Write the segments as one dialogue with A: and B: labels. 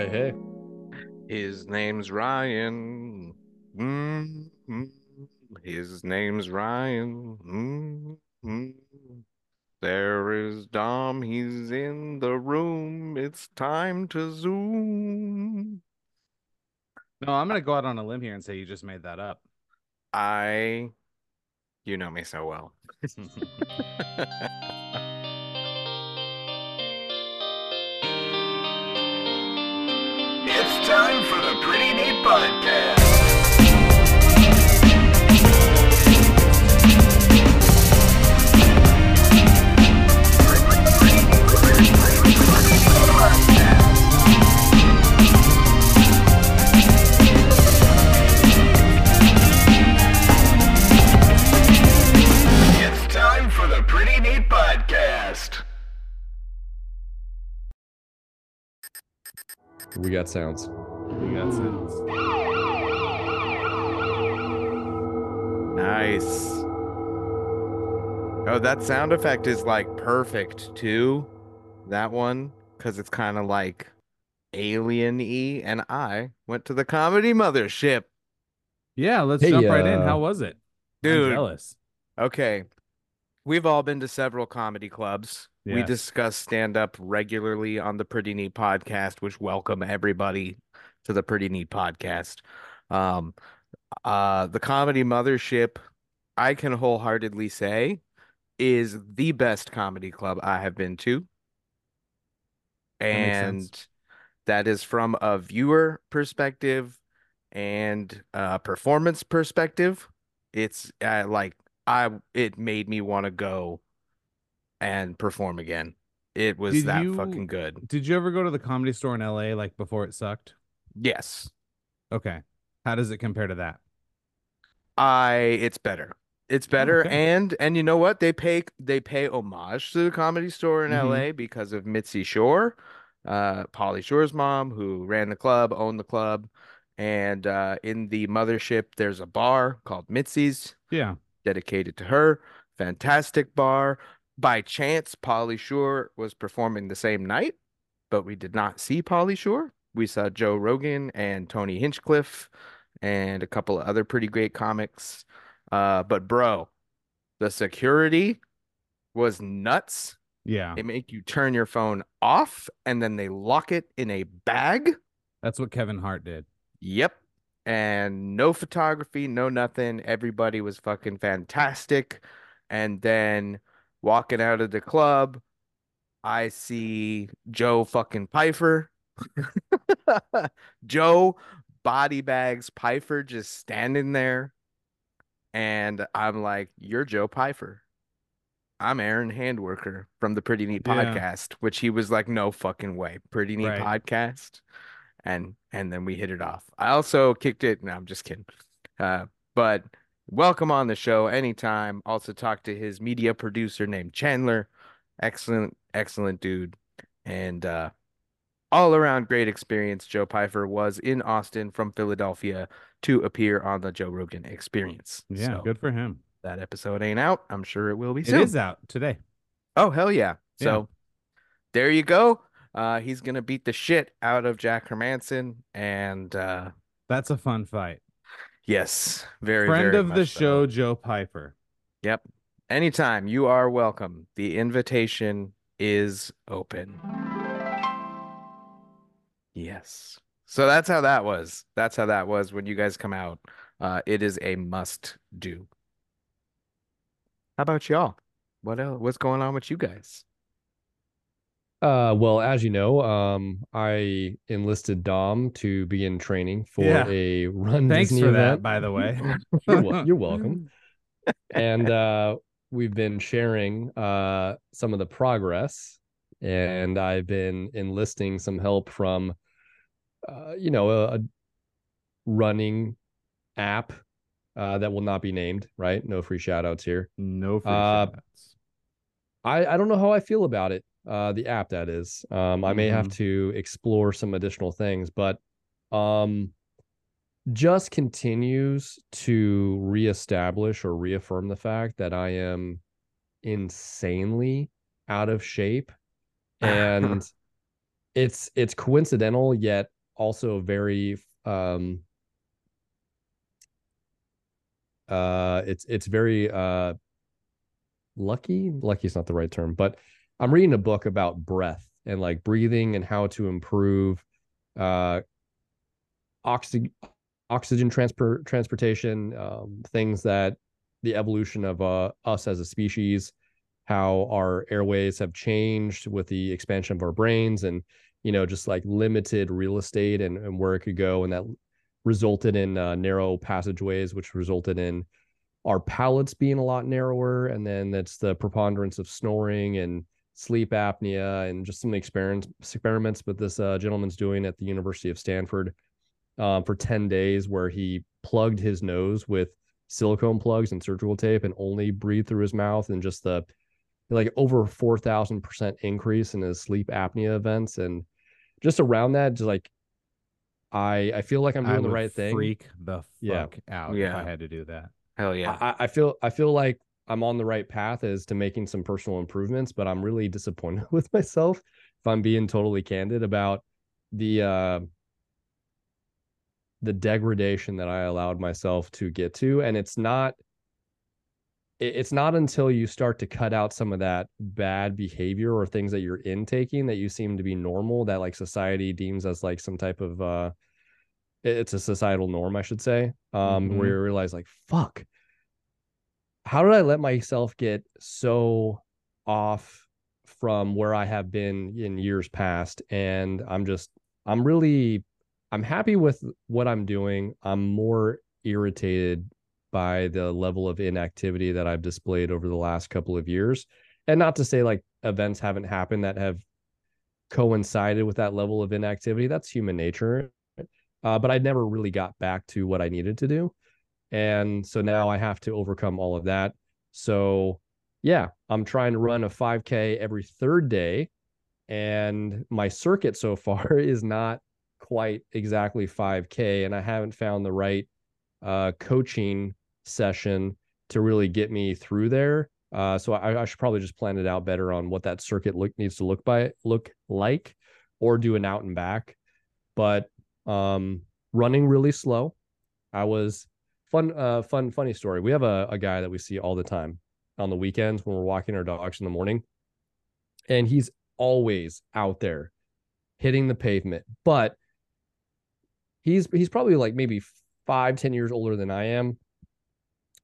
A: Hey, hey.
B: His name's Ryan. Mm-hmm. His name's Ryan. Mm-hmm. There is Dom. He's in the room. It's time to zoom.
C: No, I'm gonna go out on a limb here and say you just made that up.
B: I, you know me so well.
D: It's time for the Pretty Neat Podcast.
A: We got sounds.
C: We got sense.
B: Nice. Oh, that sound effect is like perfect too. That one, because it's kind of like alien-y. And I went to the comedy mothership.
C: Yeah, let's
A: Hey,
C: jump right in.
A: uh,
C: How was it? I'm
B: Dude,
C: jealous.
B: okay. We've all been to several comedy clubs. We discuss stand up regularly on the Pretty Neat podcast, which welcome everybody to the Pretty Neat podcast. Um, uh, the comedy mothership, I can wholeheartedly say, is the best comedy club I have been to. And that is from a viewer perspective and a performance perspective. It's uh, like I it made me want to go and perform again. It was
C: Did
B: that
C: you-
B: fucking good.
C: Did you ever go to the comedy store in LA like before it sucked?
B: Yes.
C: Okay. How does it compare to that?
B: I it's better. It's better
C: okay.
B: and and you know what? They pay they pay homage to the comedy store in
C: Mhm.
B: LA because of Mitzi Shore, uh Pauly Shore's mom who ran the club, owned the club. And uh in the mothership there's a bar called Mitzi's
C: Yeah.
B: dedicated to her. Fantastic bar. By chance, Pauly Shore was performing the same night, but we did not see Pauly Shore. We saw Joe Rogan and Tony Hinchcliffe and a couple of other pretty great comics. Uh, but bro, the security was nuts.
C: Yeah.
B: They make you turn your phone off and then they lock it in a bag.
C: That's what Kevin Hart did.
B: Yep. And no photography, no nothing. Everybody was fucking fantastic. And then walking out of the club, I see Joe fucking Pyfer. Joe body bags Pyfer just standing there. And I'm like, You're Joe Pyfer. I'm Aaron Handworker from the Pretty Neat
C: Yeah.
B: Podcast, which he was like, No fucking way. Pretty Neat
C: Right.
B: Podcast and and then we hit it off. I also kicked it. No, I'm just kidding. Uh, but welcome on the show anytime. Also talk to his media producer named Chandler. Excellent, excellent dude, and uh, all around great experience. Joe Pyfer was in Austin from Philadelphia to appear on the Joe Rogan Experience.
C: Yeah.
B: So
C: Good for him.
B: that episode ain't out. I'm sure it will be
C: It
B: soon.
C: is out today.
B: Oh hell yeah!
C: Yeah.
B: So there you go. Uh, he's gonna beat the shit out of Jack Hermansson, and uh,
C: That's a fun fight.
B: yes, very
C: Friend
B: very
C: of the
B: so.
C: show, Joe Pyfer.
B: Yep. Anytime you are welcome. The invitation is open. Yes. So that's how that was. That's how that was when you guys come out. Uh, it is a must do. How about y'all? What else? What's going on with you guys?
A: Uh, well, as you know, um, I enlisted Dom to begin training for
C: Yeah.
A: a Run
C: Thanks
A: Disney
C: for that, by the way.
A: You're, you're welcome. and uh, we've been sharing uh, some of the progress, and I've been enlisting some help from, uh, you know, a, a running app uh, that will not be named. Right? No free shout outs here.
C: No free
A: Uh,
C: shout-outs.
A: I, I don't know how I feel about it. Uh, the app that is. Um, I may have
C: Mhm.
A: to explore some additional things, but um, just continues to reestablish or reaffirm the fact that I am insanely out of shape and it's it's coincidental yet also very um uh it's it's very uh lucky? Lucky is not the right term but i'm reading a book about breath and like breathing and how to improve uh oxygen oxygen transport transportation um, things that the evolution of uh, us as a species how our airways have changed with the expansion of our brains and you know just like limited real estate and, and where it could go and that resulted in uh, narrow passageways which resulted in our palates being a lot narrower. And then that's the preponderance of snoring and sleep apnea and just some experiments experiments that this uh, gentleman's doing at the university of stanford um, for 10 days where he plugged his nose with silicone plugs and surgical tape and only breathed through his mouth and just the like over 4000% increase in his sleep apnea events and just around that just like i i feel like i'm doing
C: I
A: the right thing
C: Freak the fuck
A: Yeah.
C: out if
B: Yeah.
C: I had to do that.
B: Hell yeah.
A: I, I feel I feel like I'm on the right path as to making some personal improvements, but I'm really disappointed with myself if I'm being totally candid about the uh the degradation that I allowed myself to get to. And it's not it- it's not until you start to cut out some of that bad behavior or things that you're intaking that you seem to be normal that like society deems as like some type of uh it's a societal norm i should say um
C: Mhm.
A: where you realize like fuck how did i let myself get so off from where i have been in years past and i'm just i'm really i'm happy with what i'm doing i'm more irritated by the level of inactivity that I've displayed over the last couple of years. And not to say like events haven't happened that have coincided with that level of inactivity. That's human nature. Uh, but I never really got back to what I needed to do. And so now I have to overcome all of that. So yeah, I'm trying to run a 5K every third day. And my circuit so far is not quite exactly 5K. And I haven't found the right uh, coaching session to really get me through there. Uh, so I, I should probably just plan it out better on what that circuit look needs to look by look like, or do an out and back. But um, running really slow. I was fun, uh, fun, funny story. We have a, a guy that we see all the time on the weekends when we're walking our dogs in the morning, and he's always out there hitting the pavement. But he's he's probably like maybe five, ten years older than I am.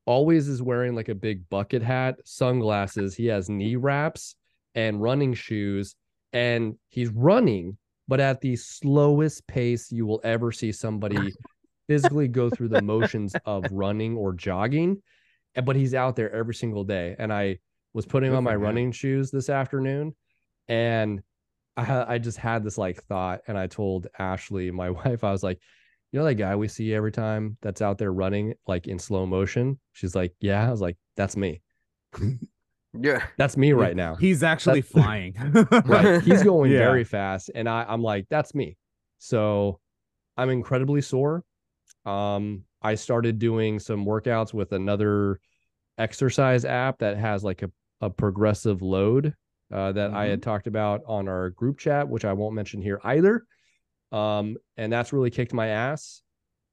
A: Always is wearing like a big bucket hat, sunglasses. He has knee wraps and running shoes, and he's running, but at the slowest pace you will ever see somebody physically go through the motions of running or jogging. But he's out there every single day. And I was putting
C: Good
A: on my
C: him.
A: running shoes this afternoon, and I I just had this like thought, and I told Ashley, my wife, I was like, you know that guy we see every time that's out there running like in slow motion? She's like, yeah. I was like, that's me.
B: Yeah.
A: That's me right now.
C: He's actually
A: That's-
C: flying.
A: right. He's going
C: Yeah.
A: very fast, and I, I'm like, that's me. So I'm incredibly sore. Um, I started doing some workouts with another exercise app that has like a, a progressive load uh, that I had talked about on our group chat, which I won't mention here either. Um, and that's really kicked my ass.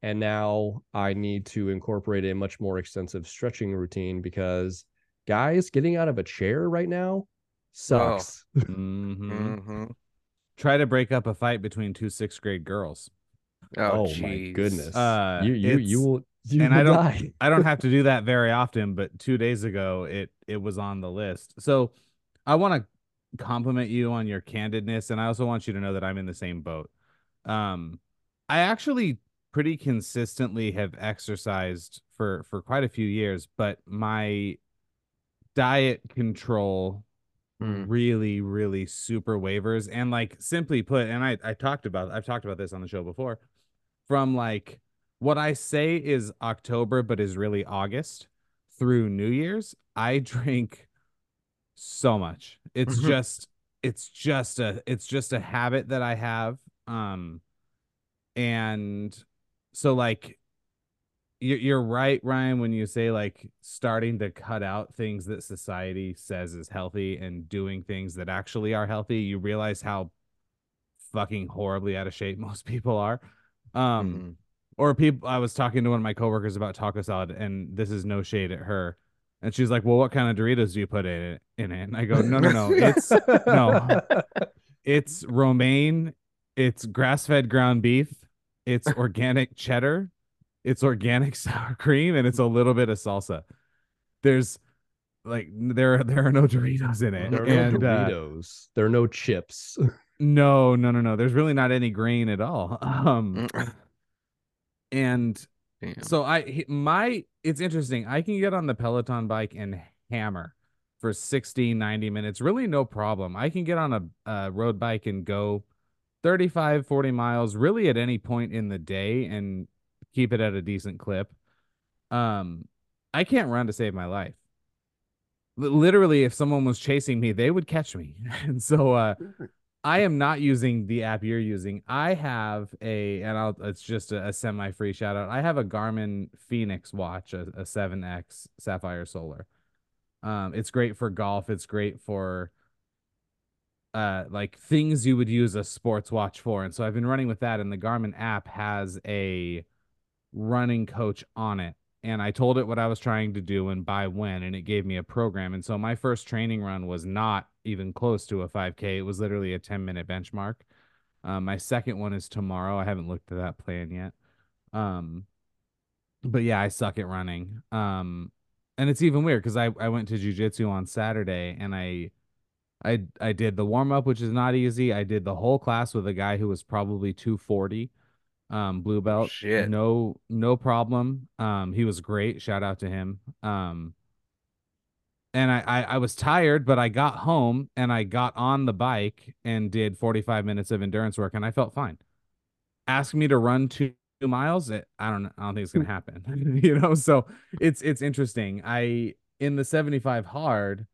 A: And now I need to incorporate a much more extensive stretching routine because guys, getting out of a chair right now sucks.
C: Mhm.
B: Mm-hmm.
C: Try to break up a fight between two sixth grade girls.
B: Oh,
A: Oh, my goodness.
C: Uh,
A: you you you will you
C: and
A: will
C: I don't-
A: die.
C: I don't have to do that very often, but two days ago it it was on the list. So I want to compliment you on your candidness, and I also want you to know that I'm in the same boat. Um, I actually pretty consistently have exercised for for quite a few years, but my diet control
B: Mm.
C: really really super waivers and like simply put and I I talked about I've talked about this on the show before from like what I say is October but is really August through New Year's I drink so much it's
B: Mhm.
C: just it's just a it's just a habit that I have um and so like you're you're right, Ryan, when you say like starting to cut out things that society says is healthy and doing things that actually are healthy. You realize how fucking horribly out of shape most people are. Um,
B: Mhm.
C: or people I was talking to one of my coworkers about taco salad, and this is no shade at her. And she's like, Well, what kind of Doritos do you put in it in it? And I go, No, no, no. It's no. it's romaine, it's grass fed ground beef, it's organic cheddar, it's organic sour cream, and it's a little bit of salsa. There's like there there are no Doritos in it.
A: There are no
C: and uh,
A: Doritos. there are no chips.
C: no, no, no, no. There's really not any grain at all. Um and
B: Damn.
C: so I my it's interesting. I can get on the Peloton bike and hammer for 60 90 minutes. Really no problem. I can get on a, a road bike and go 35 40 miles really at any point in the day and keep it at a decent clip. Um I can't run to save my life. Li- Literally if someone was chasing me, they would catch me. And so uh I am not using the app you're using. I have a, and I'll, it's just a, a semi-free shout out. I have a Garmin Fenix watch, a, a 7X Sapphire Solar. Um, it's great for golf. It's great for uh like things you would use a sports watch for. And so I've been running with that, and the Garmin app has a running coach on it. And I told it what I was trying to do and by when, and it gave me a program. And so my first training run was not even close to a 5K. It was literally a 10 minute benchmark. Um, my second one is tomorrow. I haven't looked at that plan yet. Um, but yeah, I suck at running. Um, and it's even weird because I, I went to jujitsu on Saturday and I I I did the warm up, which is not easy. I did the whole class with a guy who was probably 240, um, blue belt.
B: shit.
C: No, no problem. Um, he was great. Shout out to him. Um, and I, I I was tired, but I got home and I got on the bike and did 45 minutes of endurance work, and I felt fine. Ask me to run two two miles, it, I don't know. I don't think it's gonna happen. you know, so it's it's interesting. I in the 75 hard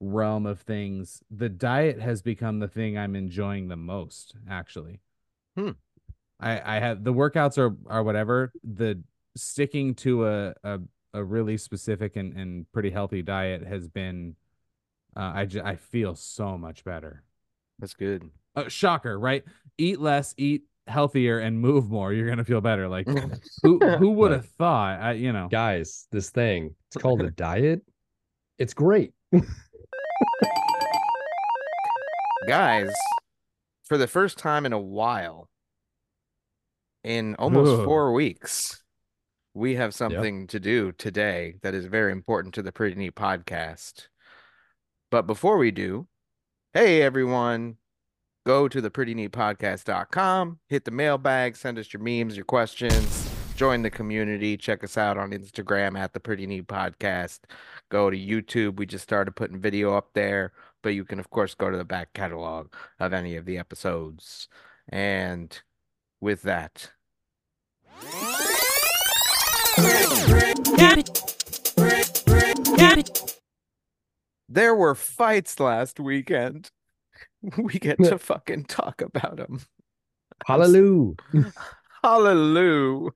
C: realm of things, the diet has become the thing I'm enjoying the most, actually.
B: Hmm.
C: I I have the workouts are are whatever. The sticking to a a, a really specific and, and pretty healthy diet has been uh, I j- I feel so much better.
B: That's good.
C: Uh, shocker, right? Eat less, eat healthier, and move more. You're gonna feel better. Like who who would have thought? I you know.
A: Guys, this thing, it's called a diet. It's great.
B: Guys, for the first time in a while, in almost four weeks, we have something to do today that is very important to the Pretty Neat podcast. But before we do, hey everyone, go to the prettyneatpodcast.com, hit the mailbag, send us your memes, your questions, join the community, check us out on Instagram at the Pretty Neat Podcast. Go to YouTube. We just started putting video up there, but you can of course go to the back catalog of any of the episodes. And with that, there were fights last weekend. We get to fucking talk about them.
A: Hallelujah.
B: Hallelujah.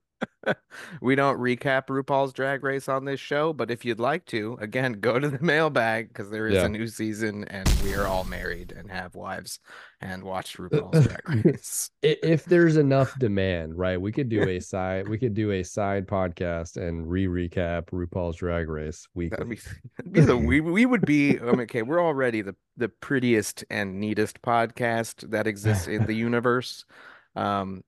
B: we don't recap RuPaul's Drag Race on this show, but if you'd like to, again, go to the mailbag because there is
A: Yeah.
B: a new season and we are all married and have wives and watch RuPaul's Drag Race.
A: If there's enough demand, right? We could do a side we could do a side podcast and re-recap RuPaul's Drag Race weekly.
B: be, be the we we would be I mean, okay. We're already the the prettiest and neatest podcast that exists in the universe. Um,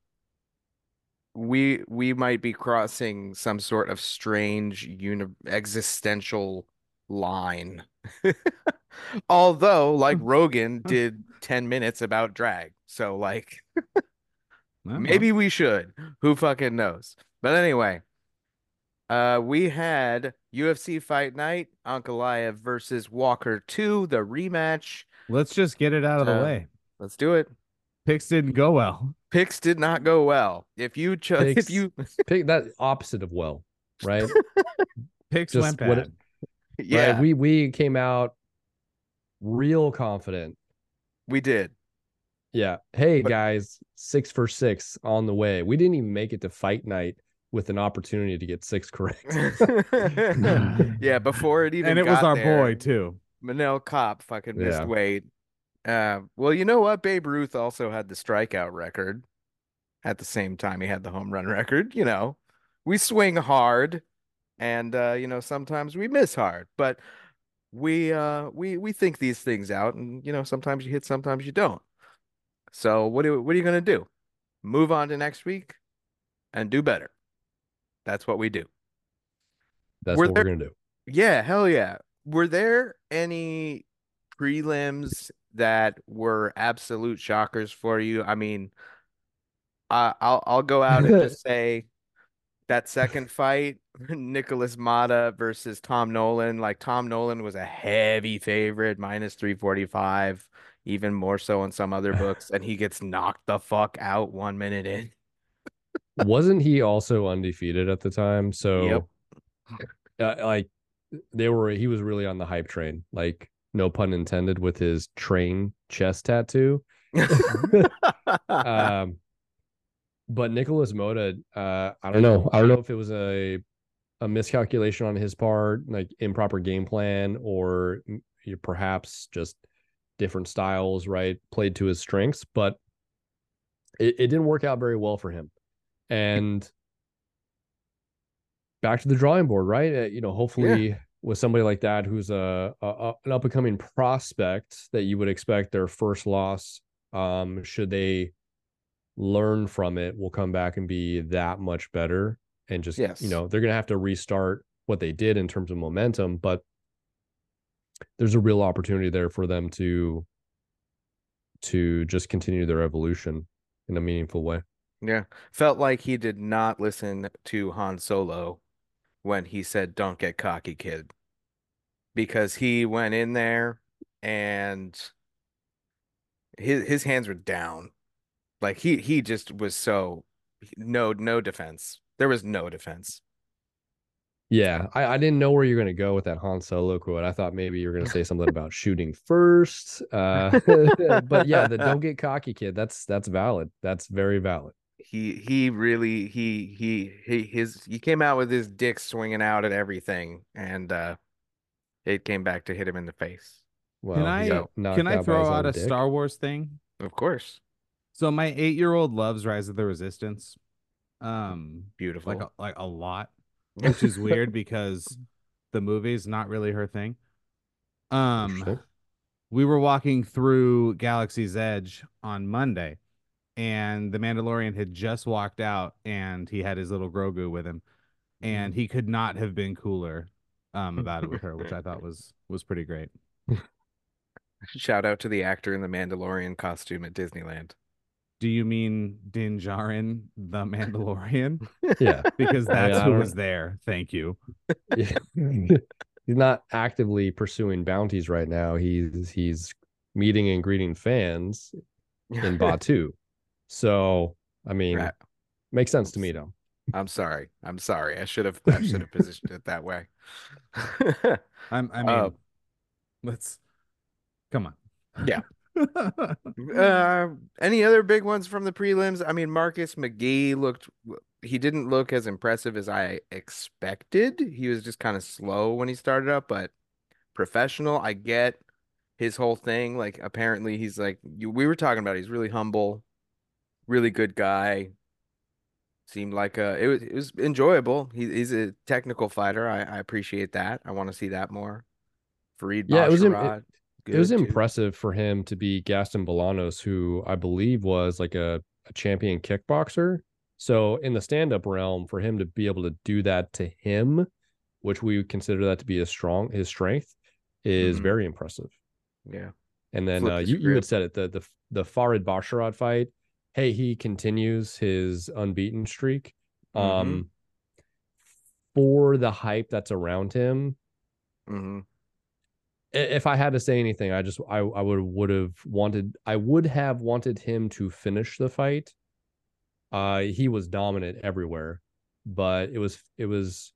B: we we might be crossing some sort of strange uni existential line. Although, like Rogan did 10 minutes about drag. So like Maybe we should. Who fucking knows? But anyway, uh, we had UFC Fight Night, Ankalaev versus Walker 2, the rematch.
C: let's just get it out of the
B: Uh,
C: way.
B: Let's do it.
C: Picks didn't go well.
B: Picks did not go well. If you chose, if you,
A: Pick that opposite of well, right?
C: Picks
A: Just
C: went bad.
A: it-
B: yeah,
A: Right? We we came out real confident.
B: we did.
A: Yeah. Hey
B: But-
A: guys, six for six on the way. We didn't even make it to fight night with an opportunity to get six correct.
B: yeah, before it even
C: and it was our
B: there,
C: boy too.
B: Manel Kape fucking missed
A: Yeah.
B: weight. Uh, well, you know what? Babe Ruth also had the strikeout record at the same time he had the home run record. You know, we swing hard and uh, you know, sometimes we miss hard, but we uh we we think these things out and you know, sometimes you hit, sometimes you don't. So what do what are you gonna do? Move on to next week and do better. That's what we do.
A: That's
B: Were
A: what
B: there-
A: we're gonna do.
B: Yeah, hell yeah. Were there any prelims that were absolute shockers for you? I mean, I I'll I'll go out and just say that second fight, Nikolas Motta versus Tom Nolan. Like Tom Nolan was a heavy favorite, minus 345, even more so in some other books, and he gets knocked the fuck out one minute in.
A: Wasn't he also undefeated at the time? So, uh, like, they were. He was really on the hype train. Like, no pun intended, with his train chest tattoo. um, but Nikolas Motta, uh, I don't know. I don't know if it was a a miscalculation on his part, like improper game plan, or perhaps just different styles, right? Played to his strengths, but it, it didn't work out very well for him. And back to the drawing board, right? Uh, you know, hopefully with somebody like that who's a, a, an up and coming prospect that you would expect their first loss, um, should they learn from it, will come back and be that much better. And just
B: Yes.
A: you know, they're gonna have to restart what they did in terms of momentum, but there's a real opportunity there for them to to just continue their evolution in a meaningful way.
B: Yeah, felt like he did not listen to Han Solo when he said, "Don't get cocky, kid," because he went in there and his his hands were down, like he he just was so no no defense. There was no defense.
A: Yeah, I, I didn't know where you're gonna go with that Han Solo quote. I thought maybe you were gonna say something about shooting first. Uh, but yeah, the don't get cocky kid. That's that's valid. That's very valid.
B: He he really he he he his he came out with his dick swinging out at everything, and uh, it came back to hit him in the face.
A: Well,
C: Can I can I
A: out
C: throw out a
A: dick.
C: Star Wars thing?
B: Of course,
C: So my eight year old loves Rise of the Resistance, um,
B: beautiful.
C: like a, like a lot, which is weird because the movie's not really her thing. Um,
A: Interesting.
C: we were walking through Galaxy's Edge on Monday, and the Mandalorian had just walked out, and he had his little Grogu with him, and he could not have been cooler um about it with her, which I thought was was pretty great.
B: Shout out to the actor in the Mandalorian costume at Disneyland.
C: Do you mean Din Djarin, the Mandalorian?
A: Yeah.
C: Because
A: Oh, yeah,
C: that's who was there. Thank you.
A: Yeah. he's not actively pursuing bounties right now. He's he's meeting and greeting fans in Batuu. So I mean,
B: Right.
A: makes sense to me though.
B: I'm sorry. I'm sorry. I should have I should have positioned it that way.
C: I'm, I mean,
B: Uh,
C: let's come on.
B: Yeah. uh, any other big ones from the prelims? I mean, Marcus McGhee looked he didn't look as impressive as I expected. He was just kind of slow when he started up, but professional. I get his whole thing. Like apparently he's like you we were talking about, he's really humble, really good guy. Seemed like uh it was it was enjoyable. He, he's a technical fighter. I, I appreciate that. I want to see that more. Farid
A: Yeah, it was im- it- it was
B: too.
A: impressive for him to be Gaston Bolanos, who I believe was like a, a champion kickboxer. So in the stand-up realm, for him to be able to do that to him, which we consider that to be his strong his strength, is
B: Mhm.
A: very impressive.
B: Yeah.
A: And then uh, you, you had said it the the the Farid Basharat fight. Hey, he continues his unbeaten streak.
B: Mhm.
A: Um, for the hype that's around him,
B: hmm
A: if I had to say anything, I just I I would would have wanted I would have wanted him to finish the fight. Uh, he was dominant everywhere, but it was it was,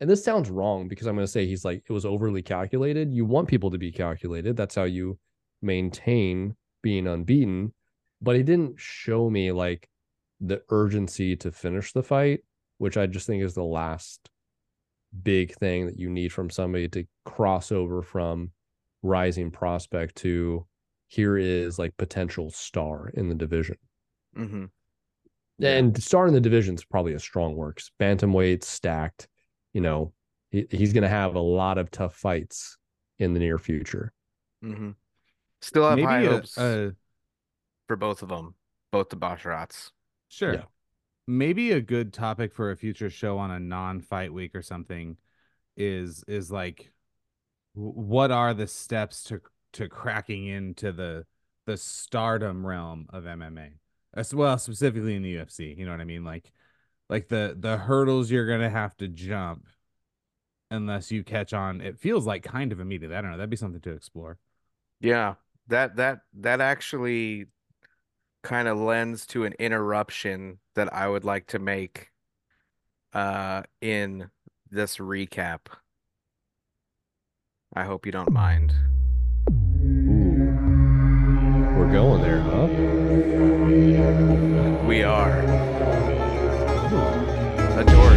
A: and this sounds wrong because I'm going to say he's like it was overly calculated. You want people to be calculated. That's how you maintain being unbeaten. But he didn't show me like the urgency to finish the fight, which I just think is the last big thing that you need from somebody to cross over from rising prospect to here is like potential star in the division.
B: Mm-hmm.
A: And star in the division is probably a strong works. Bantamweight stacked, you know, he, he's going to have a lot of tough fights in the near future.
B: Mm-hmm. Still have high
C: a,
B: hopes
C: a
B: for both of them, both the Basharats.
C: Sure.
A: Yeah.
C: Maybe a good topic for a future show on a non-fight week or something is is like what are the steps to to cracking into the the stardom realm of MMA? As well, specifically in the UFC, you know what I mean? Like like the the hurdles you're going to have to jump unless you catch on. It feels like kind of immediate. I don't know. That'd be something to explore.
B: Yeah, that that that actually kind of lends to an interruption that I would like to make uh in this recap. I hope you don't mind.
A: Ooh. We're going there, huh?
B: We are. Door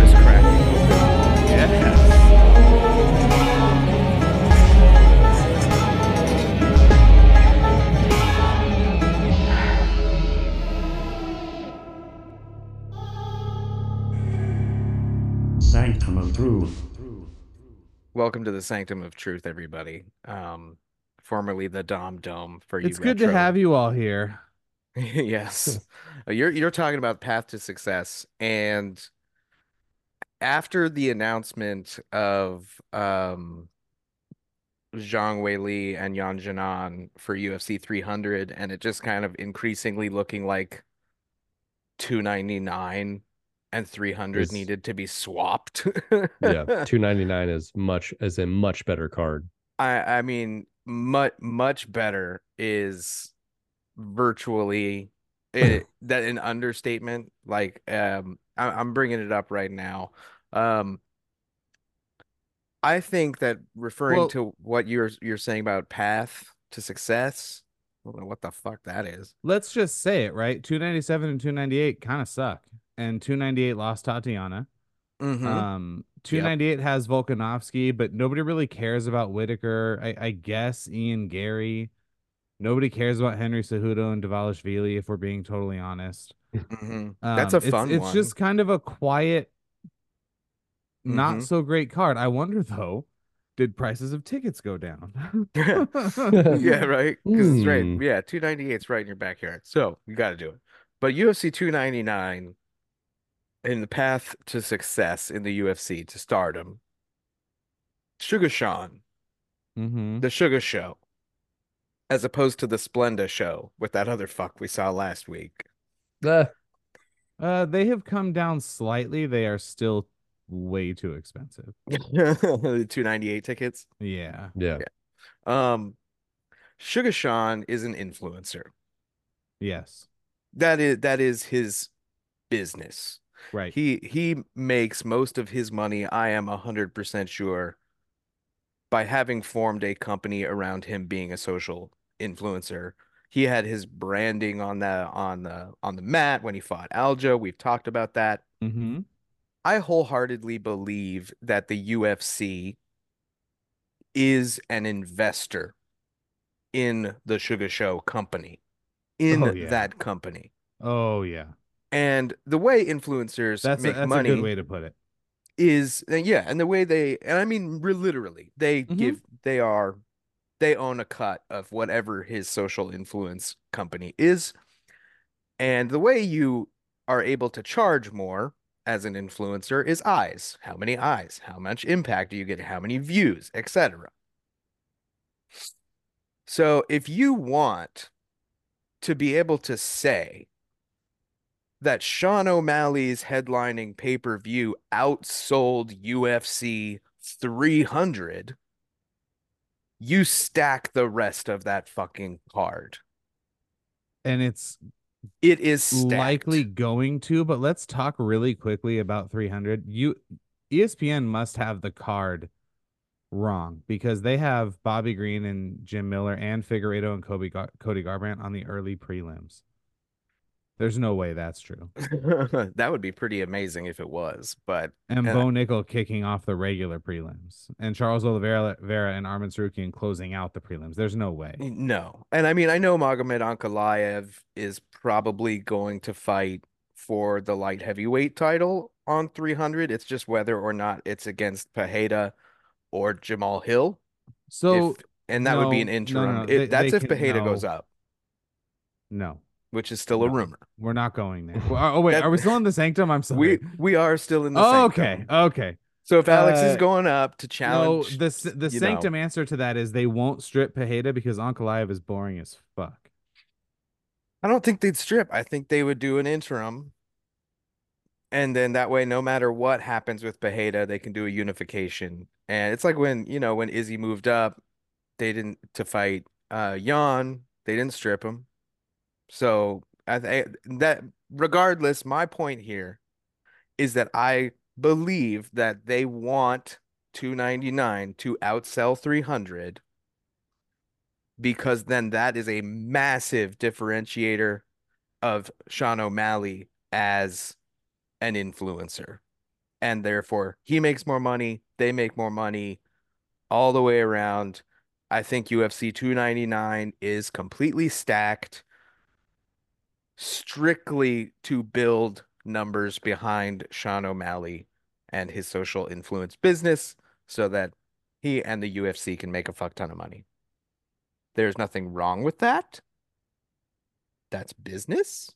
E: Sanctum of Truth.
B: Welcome to the Sanctum of Truth, everybody. Um, formerly the Dom Dome for you.
C: It's good to have you all here.
B: Yes. Uh, You're you're talking about path to success and after the announcement of um Zhang Weili and Yan Xiaonan for UFC 300 and it just kind of increasingly looking like 299 and 300
A: Is-
B: needed to be swapped.
A: Yeah, 299 is much is a much better card.
B: I I mean much much better is virtually it, that an understatement like um I, I'm bringing it up right now um I think that referring
C: Well-
B: to what you're you're saying about path to success I don't know what the fuck that is
C: let's just say it right 297 and 298 kind of suck and 298 lost tatiana
B: Mhm.
C: um 298 has volkanovski but nobody really cares about whitaker I, I guess ian garry nobody cares about henry cejudo and davalishvili if we're being totally honest
B: Mhm. That's a
C: Um, it's-
B: fun
C: it's, just kind of a quiet not
B: Mhm.
C: so great card i wonder though did prices of tickets go down
B: yeah, right. Because it's right.
A: Hmm.
B: Yeah, 298 is right in your backyard. So you got to do it. But UFC 299 in the path to success in the UFC to stardom. Sugar Sean,
C: mm-hmm.
B: the Sugar Show, as opposed to the Splenda Show with that other fuck we saw last week.
A: Eh,
C: Uh, they have come down slightly. They are still way too expensive.
B: the 298 tickets.
C: Yeah.
A: yeah.
B: Um, Sugar Sean is an influencer.
C: Yes.
B: That is that is his business.
C: Right.
B: He he makes most of his money, I am a hundred percent sure, by having formed a company around him being a social influencer. He had his branding on the on the on the mat when he fought Aljo. We've talked about that.
C: mm-hmm.
B: I wholeheartedly believe that the UFC is an investor in the Sugar Show company, in
C: Oh, yeah.
B: that company.
C: Oh yeah.
B: And the way influencers
C: That's a,
B: make
C: that's
B: money
C: a good way to put it.
B: is uh, yeah, and the way they and I mean literally they
C: Mhm.
B: give they are they own a cut of whatever his social influence company is. And the way you are able to charge more as an influencer is eyes. How many eyes? How much impact do you get? How many views, etc. So if you want to be able to say that Sean O'Malley's headlining pay-per-view outsold UFC 300, you stack the rest of that fucking card.
C: And it's
B: It is stacked.
C: likely going to, but let's talk really quickly about 300. You ESPN must have the card wrong because they have Bobby Green and Jim Miller and Figueiredo and Kobe Gar- Cody Garbrandt on the early prelims. There's no way that's true.
B: that would be pretty amazing if it was, but
C: And
B: Uh,
C: Bo Nickal kicking off the regular prelims, and Charles Oliveira Vera and Arman Tsarukyan closing out the prelims. There's no way.
B: no. And I mean, I know Magomed Ankalaev is probably going to fight for the light heavyweight title on 300. It's just whether or not it's against Pereira or Jamal Hill.
C: So
B: if, and that would be an
C: no, no,
B: interim.
C: no,
B: If-
C: they-
B: that's
C: they
B: if
C: can-
B: Pereira goes up,
C: no,
B: which is still a rumor.
C: we're not going there. Oh wait,
B: That-
C: are we still in the sanctum? I'm sorry.
B: We we are still in the
C: Oh,
B: sanctum.
C: okay, okay.
B: So if Alex is
A: Uh,
B: going up to challenge,
C: No, the the
B: you know.
C: sanctum answer to that is they won't strip Pereira because Ankalaev is boring as fuck.
B: I don't think they'd strip. I think they would do an interim. And then that way, no matter what happens with Pereira, they can do a unification. And it's like when, you know, when Izzy moved up, they didn't to fight uh Jan, they didn't strip him. So I th- that regardless, my point here is that I believe that they want 299 to outsell 300 because then that is a massive differentiator of Sean O'Malley as an influencer. And therefore, he makes more money, they make more money all the way around. I think UFC 299 is completely stacked strictly to build numbers behind Sean O'Malley and his social influence business so that he and the UFC can make a fuck ton of money. There's nothing wrong with that. That's business.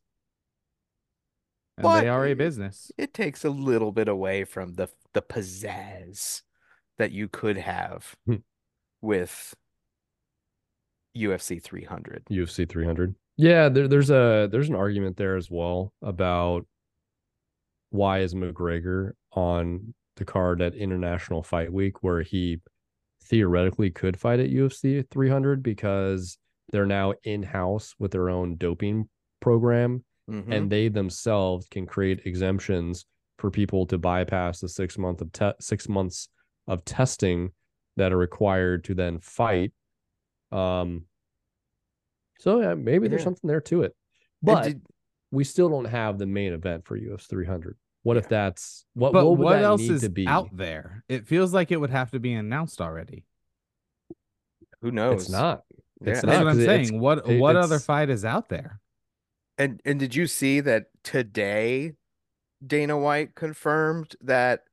C: And
B: But-
C: they are a business.
B: It takes a little bit away from the the pizzazz that you could have
A: Hmm.
B: with UFC 300.
A: UFC 300. Yeah, there, there's a there's an argument there as well about why is McGregor on the card at International Fight Week where he theoretically could fight at UFC 300 because they're now in house with their own doping program
B: Mhm.
A: and they themselves can create exemptions for people to bypass the six month of te- six months of testing that are required to then fight. Um, so yeah, maybe there's something there to it, but
B: did-
A: we still don't have the main event for UFC 300. What if that's what?
C: But
A: what
C: what, else
A: need
C: is
A: to be?
C: out there? It feels like it would have to be announced already.
B: who knows?
A: It's not. It's
B: Yeah.
C: That's what I'm saying. What
A: it-
C: what other fight is out there?
B: And and did you see that today Dana White confirmed that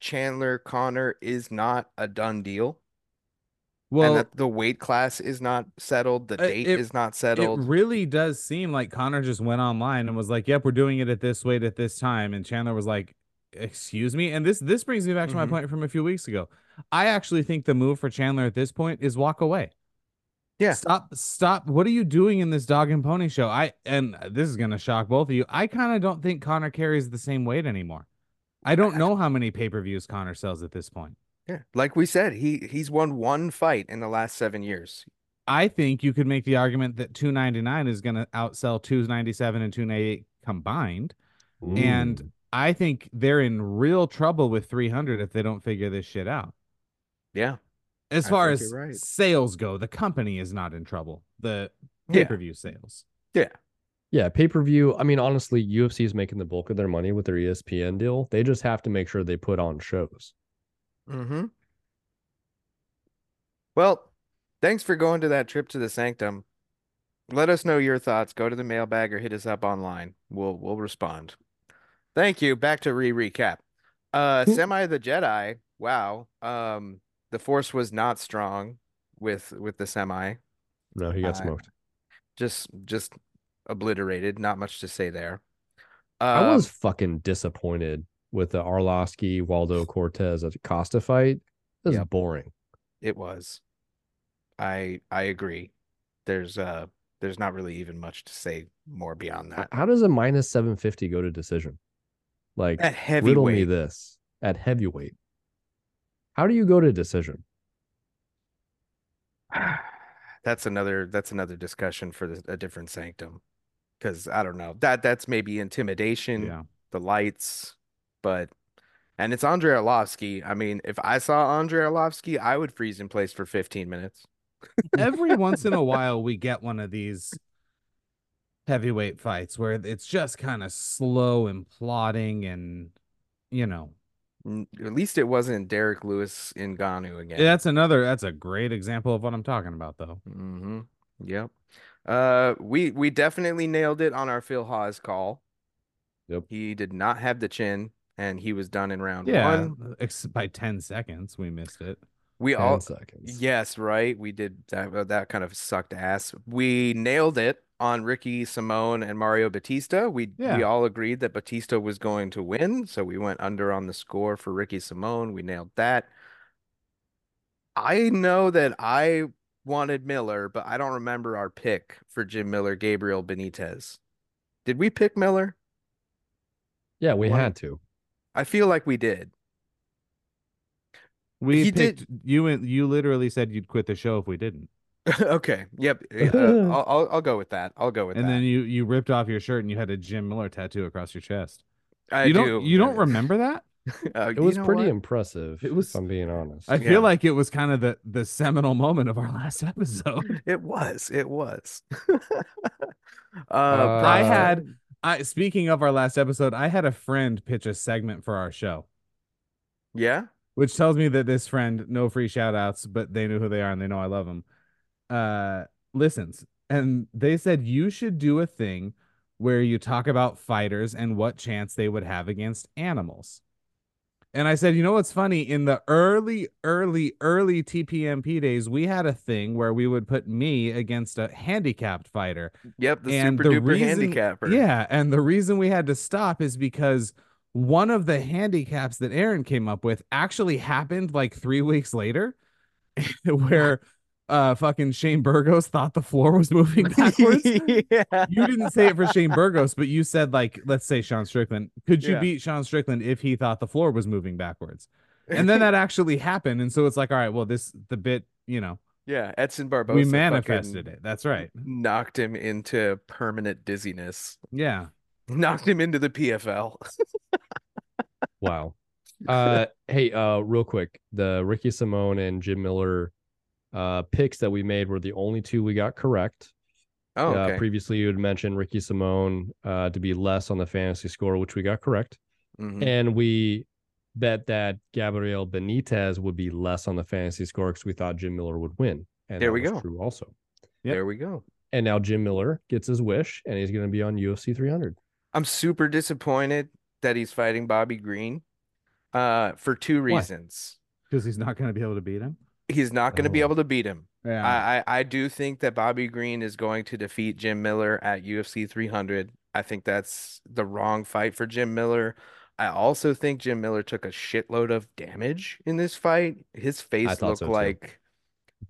B: Chandler Connor is not a done deal
C: Well,
B: the weight class is not settled, the
C: Uh,
B: date
C: it-
B: is not settled.
C: it really does seem like Connor just went online and was like, "Yep, we're doing it at this weight at this time," and Chandler was like, "Excuse me." And this this brings me back to my
B: Mhm.
C: point from a few weeks ago. I actually think the move for Chandler at this point is walk away.
B: Yeah.
C: Stop stop. What are you doing in this dog and pony show? I and this is gonna shock both of you. I kind of don't think Connor carries the same weight anymore. I don't know how many pay-per-views Connor sells at this point.
B: Yeah. Like we said, he he's won one fight in the last seven years.
C: I think you could make the argument that 299 is going to outsell 297 and 298 combined. And
A: Mm.
C: I think they're in real trouble with 300 if they don't figure this shit out.
B: Yeah.
C: As
B: I
C: far as
B: right.
C: sales go, the company is not in trouble. The pay-per-view sales.
A: Yeah, Yeah, pay per view. I mean, honestly, UFC is making the bulk of their money with their ESPN deal. They just have to make sure they put on shows.
B: Mm-hmm. Well, thanks for going to that trip to the sanctum. Let us know your thoughts. Go to the mailbag or hit us up online. We'll we'll respond. Thank you. Back to re recap. Uh Semi the Jedi. Wow. Um the force was not strong with with the semi.
A: No, he got
B: Uh,
A: smoked.
B: Just just obliterated. Not much to say there.
A: I
B: Um,
A: was fucking disappointed with the Arlovsky Waldo Cortes-Acosta fight. This is
B: Yep.
A: boring.
B: It was. I I agree. There's uh there's not really even much to say more beyond that.
A: How does a minus 750 go to decision? Like,
B: At
A: riddle me
B: heavyweight,
A: this at heavyweight. How do you go to decision?
B: that's another that's another discussion for the, a different sanctum. Because I don't know that that's maybe intimidation,
C: Yeah.
B: the lights, but and it's Andrei Arlovsky. I mean, if I saw Andrei Arlovsky, I would freeze in place for 15 minutes.
C: Every once in a while we get one of these heavyweight fights where it's just kind of slow and plodding and you know
B: At least it wasn't Derrick Lewis in Ngannou again.
C: that's another that's a great example of what i'm talking about though
B: Mm-hmm. Yep. Uh, we we definitely nailed it on our Phil Hawes call.
A: Yep.
B: He did not have the chin, and he was done in round
C: yeah
B: one.
C: ex- by 10 seconds we missed it
B: We
A: 10
B: all
A: seconds.
B: yes, right. We did that. That kind of sucked ass. We nailed it on Ricky Simón and Mario Bautista. We
C: Yeah.
B: we all agreed that Bautista was going to win, so we went under on the score for Ricky Simón. We nailed that. I know that I wanted Miller, but I don't remember our pick for Jim Miller, Gabriel Benitez. Did we pick Miller?
A: Yeah, we
B: One-
A: had to.
B: I feel like we did.
C: we
B: He did-
C: you and you literally said you'd quit the show if we didn't
B: Okay. Yep. uh, I'll, I'll I'll go with that. I'll go with
C: and
B: that.
C: And then you you ripped off your shirt and you had a jim miller tattoo across your chest
B: I
C: you
B: do.
C: don't you don't
B: uh,
C: remember that
B: uh,
A: It
B: you
A: was
B: know
A: pretty
B: what?
A: impressive,
C: It was-
A: if I'm being honest.
C: i
B: Yeah.
C: feel like it was kind of the the seminal moment of our last episode
B: It was. It was. uh,
C: I
A: Uh,
C: had I speaking of our last episode, I had a friend pitch a segment for our show,
B: yeah.
C: which tells me that this friend, no free shout outs, but they know who they are and they know I love them, uh, listens. And they said you should do a thing where you talk about fighters and what chance they would have against animals. And I said, you know what's funny? In the early, early, early TPMP days, we had a thing where we would put me against a handicapped fighter.
B: Yep. The
C: And
B: super
C: the
B: duper
C: reason-
B: handicapper.
C: Yeah, and the reason we had to stop is because one of the handicaps that Aaron came up with actually happened like three weeks later, where uh fucking Shane Burgos thought the floor was moving backwards.
B: yeah.
C: you didn't say it for Shane Burgos, but you said like, let's say Sean Strickland. Could you
B: Yeah.
C: beat Sean Strickland if he thought the floor was moving backwards? And then that actually happened, and so it's like, all right, well, this the bit, you know,
B: yeah. Edson Barboza.
C: we manifested it. That's right.
B: Knocked him into permanent dizziness.
C: Yeah.
B: Knocked him into the PFL.
A: Wow. Uh, hey, uh, real quick, the Ricky Simón and Jim Miller uh picks that we made were the only two we got correct.
B: Oh,
A: Uh, previously, you had mentioned Ricky Simón uh, to be less on the fantasy score, which we got correct.
B: Mhm.
A: And we bet that Gabriel Benitez would be less on the fantasy score because we thought Jim Miller would win. And
B: There we go.
A: True also.
C: Yep.
B: There we go.
A: And now Jim Miller gets his wish, and he's going to be on UFC 300.
B: I'm super disappointed that he's fighting Bobby Green. Uh, for two reasons.
C: Because he's not going to be able to beat him.
B: He's not going to be
A: Oh.
B: able to beat him.
C: Yeah.
B: I, I I do think that Bobby Green is going to defeat Jim Miller at UFC 300. I think that's the wrong fight for Jim Miller. I also think Jim Miller took a shitload of damage in this fight. His face looked
A: so
B: like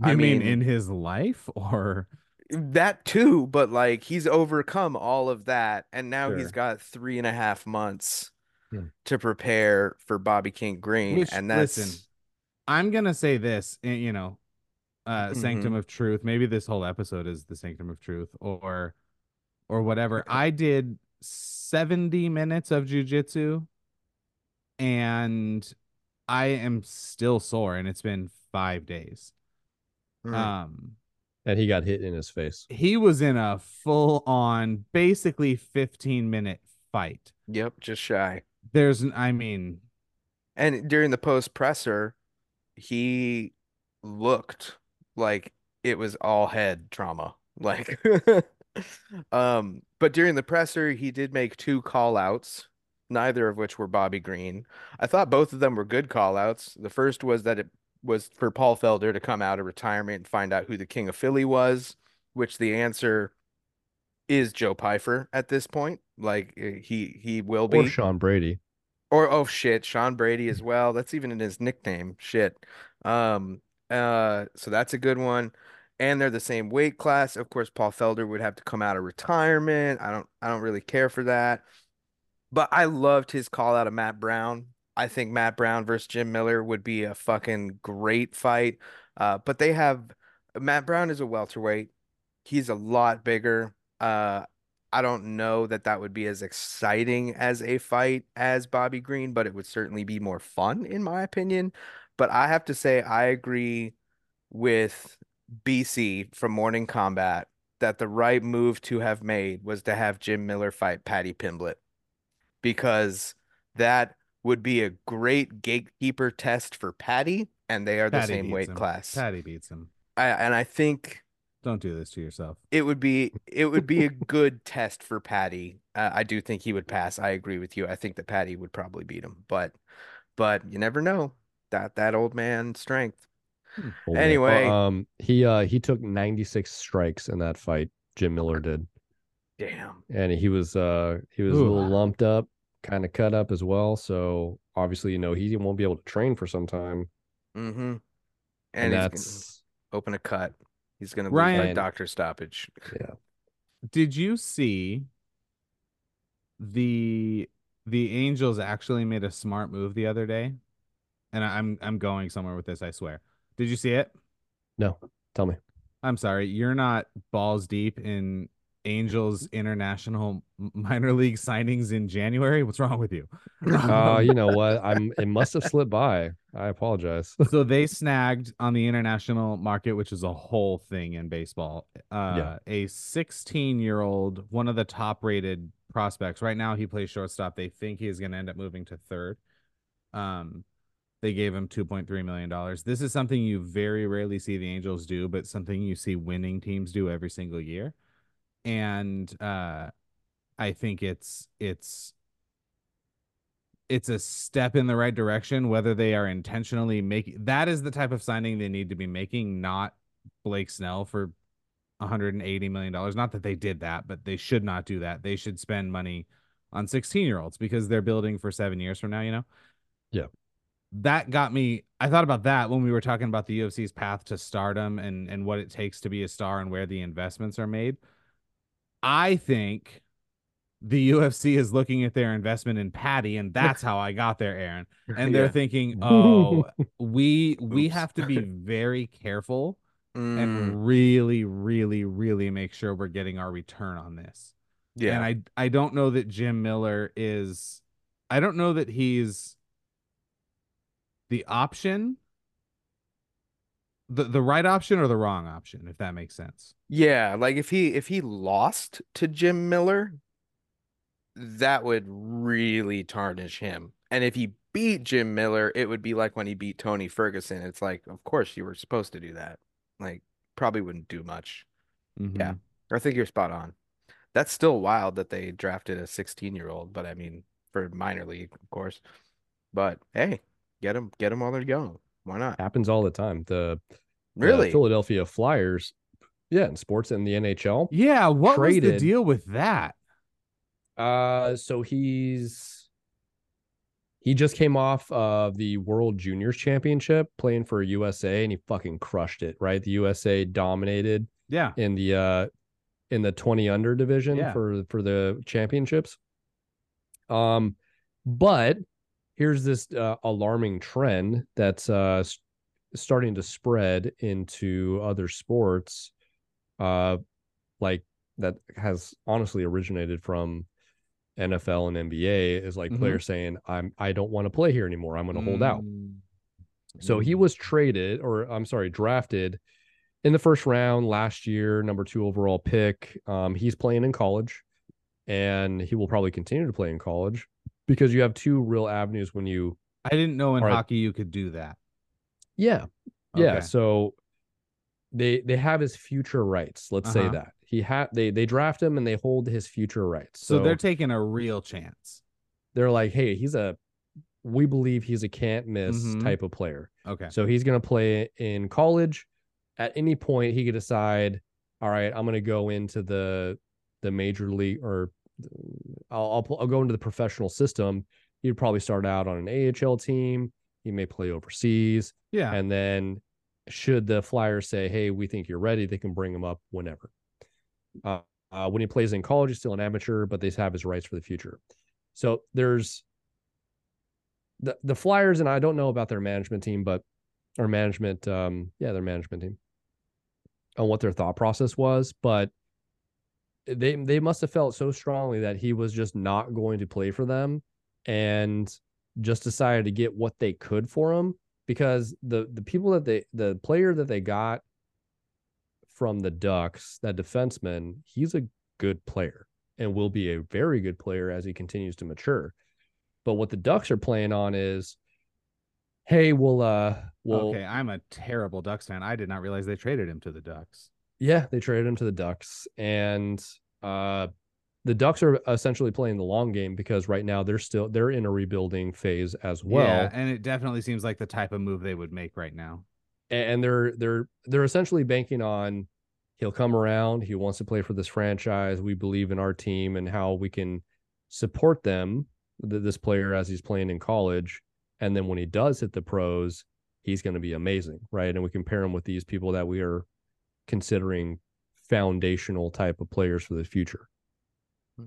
B: I
C: mean,
B: mean-
C: in his life or
B: that too, but like he's overcome all of that, and now he's got three and a half months
A: Hmm.
B: to prepare for Bobby King Green,
C: Which,
B: and that's
C: listen, I'm gonna say this, eh, you know, uh Sanctum
B: Mm-hmm.
C: of Truth. Maybe this whole episode is the Sanctum of Truth or or whatever. I did 70 minutes of jujitsu and I am still sore and it's been 5 days.
B: Mm.
C: Um
A: And he got hit in his face.
C: he was in a full on basically 15 minute fight.
B: yep, just shy.
C: There's I mean,
B: And during the post presser, he looked like it was all head trauma. Like um but during the presser he did make two call outs, neither of which were Bobby Green. I thought both of them were good call outs. The first was that it was for Paul Felder to come out of retirement and find out who the king of Philly was, which the answer is Joe Pyfer at this point. Like eh, he he will be.
A: Or Sean Brady.
B: Or oh shit, Sean Brady as well. That's even in his nickname. Shit. Um uh so that's a good one. And they're the same weight class. Of course, Paul Felder would have to come out of retirement. I don't I don't really care for that. But I loved his call out of Matt Brown. I think Matt Brown versus Jim Miller would be a fucking great fight. Uh but they have Matt Brown is a welterweight. He's a lot bigger. Uh I don't know that that would be as exciting as a fight as Bobby Green, but it would certainly be more fun in my opinion. But I have to say I agree with BC from Morning Combat that the right move to have made was to have Jim Miller fight Paddy Pimblett because that would be a great gatekeeper test for Paddy, and they are the
C: Paddy
B: same weight
C: him.
B: class.
C: Paddy beats him.
B: I, and I think
C: Don't do this to yourself.
B: it would be it would be a good test for Paddy. Uh, I do think he would pass. I agree with you. I think that Paddy would probably beat him, but but you never know. That that old man strength.
A: Old man.
B: Anyway.
A: um, he uh he took 96 strikes in that fight. Jim Miller did,
B: Damn.
A: and he was uh he was a
C: Ooh.
A: little lumped up, kind of cut up as well. So obviously, you know, he won't be able to train for some time,
B: Mm-hmm.
A: and,
B: And, he's gonna
A: that's
B: open a cut. He's gonna lose by
C: Ryan-
B: doctor stoppage. Yeah.
C: Did you see the the Angels actually made a smart move the other day? And I- I'm I'm going somewhere with this, I swear. Did you see it?
A: no. Tell me.
C: I'm sorry, you're not balls deep in Angels international minor league signings in January. What's wrong with you?
A: Uh, you know what? I'm. It must have slipped by. I apologize.
C: so they snagged on the international market, which is a whole thing in baseball. Uh, a 16 year old, one of the top rated prospects. Right now, he plays shortstop. They think he is going to end up moving to third. Um, they gave him 2.3 million dollars. This is something you very rarely see the Angels do, but something you see winning teams do every single year. And uh, I think it's it's it's a step in the right direction whether they are intentionally making that is the type of signing they need to be making not blake snell for 180 million dollars. Not that they did that but they should not do that. They should spend money on 16 year olds because they're building for seven years from now you know?
A: Yeah.
C: that got me i thought about that when we were talking about the ufc's path to stardom and and what it takes to be a star and where the investments are made i think the UFC is looking at their investment in Paddy, and that's how I got there, Aaron. And they're
B: Yeah.
C: thinking, oh, we we
B: Oops.
C: have to be very careful
B: Mm,
C: and really, really, really make sure we're getting our return on this.
B: yeah.
C: And I I don't know that Jim Miller is I don't know that he's the option. The the right option or the wrong option, if that makes sense.
B: Yeah, like if he if he lost to Jim Miller, that would really tarnish him. And if he beat Jim Miller, it would be like when he beat Tony Ferguson. It's like, of course you were supposed to do that. Like, probably wouldn't do much. Yeah.
C: Mhm.
B: I think you're spot on. That's still wild that they drafted a 16 year old, but I mean, for minor league, of course. But hey, get them, get them while they're young. Why not?
A: Happens all the time. The the
B: Really?
A: Philadelphia Flyers, yeah, in sports in the NHL.
C: Yeah, what was the deal with that?
A: Uh, so he's he just came off of the World Juniors Championship playing for USA, and he fucking crushed it. Right, the USA dominated
C: Yeah.
A: in the uh in the 20 under division
C: Yeah.
A: for for the championships. Um, but here's this uh, alarming trend that's uh starting to spread into other sports, uh, like that has honestly originated from NFL and NBA is like
C: Mhm.
A: players saying, "I'm I don't want to play here anymore. I'm going to hold out."
C: Mm.
A: So he was traded, or I'm sorry, drafted in the first round last year, number two overall pick. Um, he's playing in college, and he will probably continue to play in college because you have two real avenues when you,
C: I didn't know in
A: right.
C: hockey you could do that.
A: yeah, yeah.
C: Okay.
A: So they they have his future rights. Let's say
C: Uh-huh.
A: that he had they they draft him and they hold his future rights.
C: So,
A: So,
C: they're taking a real chance.
A: they're like, hey, he's a, we believe he's a can't miss
C: Mhm.
A: type of player.
C: Okay.
A: So he's going to play in college. At any point, he could decide, all right, I'm going to go into the the major league, or I'll I'll, I'll go into the professional system. He'd probably start out on an AHL team. He may play overseas,
C: Yeah.
A: and then should the Flyers say, "Hey, we think you're ready," they can bring him up whenever. Uh, uh, when he plays in college, he's still an amateur, but they have his rights for the future. So there's the the Flyers, and I don't know about their management team, but or management, um, yeah, their management team, on what their thought process was, but they they must have felt so strongly that he was just not going to play for them, and just decided to get what they could for him because the the people that they the player that they got from the Ducks, that defenseman, he's a good player and will be a very good player as he continues to mature. But what the Ducks are playing on is, hey, we'll uh we'll
C: okay, I'm a terrible Ducks fan. I did not realize they traded him to the Ducks.
A: Yeah, they traded him to the Ducks. And uh the Ducks are essentially playing the long game because right now they're still they're in a rebuilding phase as well.
C: yeah, and it definitely seems like the type of move they would make right now.
A: and they're they're they're essentially banking on he'll come around he wants to play for this franchise we believe in our team and how we can support them th- this player as he's playing in college and then when he does hit the pros he's going to be amazing right and we compare him with these people that we are considering foundational type of players for the future
B: Hmm.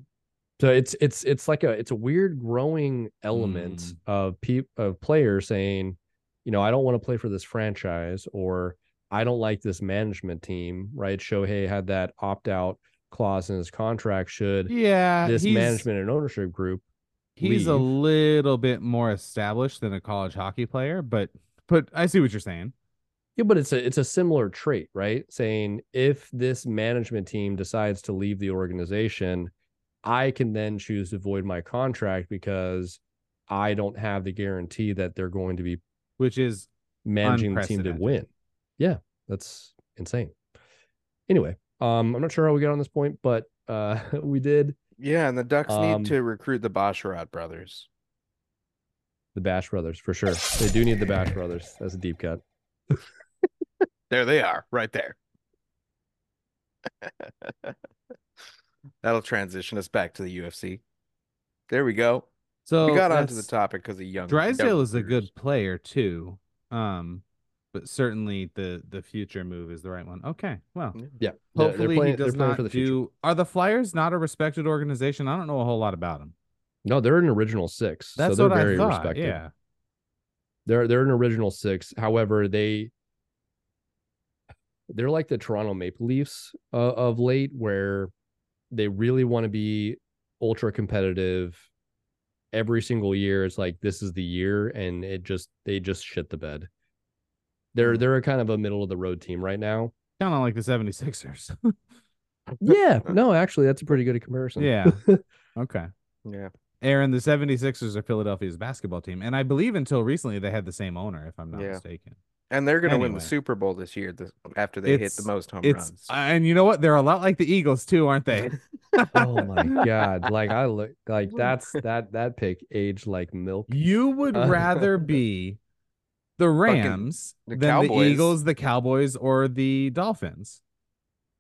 A: so it's it's it's like a it's a weird growing element
C: Mm.
A: of pe- of players saying you know, I don't want to play for this franchise or I don't like this management team, right? Shohei had that opt out clause in his contract should
C: Yeah,
A: this management and ownership group.
C: he's a little bit more established than a college hockey player, but but I see what you're saying.
A: Yeah, but it's a it's a similar trait, right? Saying if this management team decides to leave the organization, I can then choose to void my contract because I don't have the guarantee that they're going to be
C: Which is
A: managing the team to win. Yeah, that's insane. Anyway, um, I'm not sure how we got on this point, but uh, we did
B: Yeah, and the Ducks
A: Um,
B: need to recruit the Bosharat brothers.
A: the Bash Brothers for sure. They do need the Bash Brothers. That's a deep cut.
B: There they are, right there. That'll transition us back to the UFC. There we go.
C: so
B: we got onto the topic because of young.
C: Drysdale
B: young
C: is a good player too. Um, but certainly the the future move is the right one. Okay, well,
B: Yeah.
A: Yeah, they're- they're
C: hopefully
A: playing-
C: he
A: they're
C: does not
A: for the future.
C: do. Are the Flyers not a respected organization? I don't know a whole lot about them.
A: No, they're an original six.
C: That's
A: so they're
C: what
A: very
C: I thought.
A: respected.
C: Yeah,
A: They're they're an original six. However, they they're like the Toronto Maple Leafs uh, of late, where they really want to be ultra competitive. Every single year, it's like this is the year, and it just they just shit the bed. They're they're a kind of a middle of the road team right now.
C: kind of like the 76ers.
A: Yeah, no, actually, that's a pretty good comparison.
C: yeah. Okay.
B: Yeah.
C: Aaron, the 76ers are Philadelphia's basketball team. And I believe until recently they had the same owner, if I'm not
B: Yeah.
C: mistaken.
B: And they're going to win the Super Bowl this year this, after they hit the most home
C: It's
B: runs.
C: and you know what? They're a lot like the Eagles too, aren't they?
A: oh my god, like I look like that's that that pick aged like milk.
C: You would
A: Uh,
C: rather be the Rams
B: the
C: than the Eagles, the Cowboys, or the Dolphins.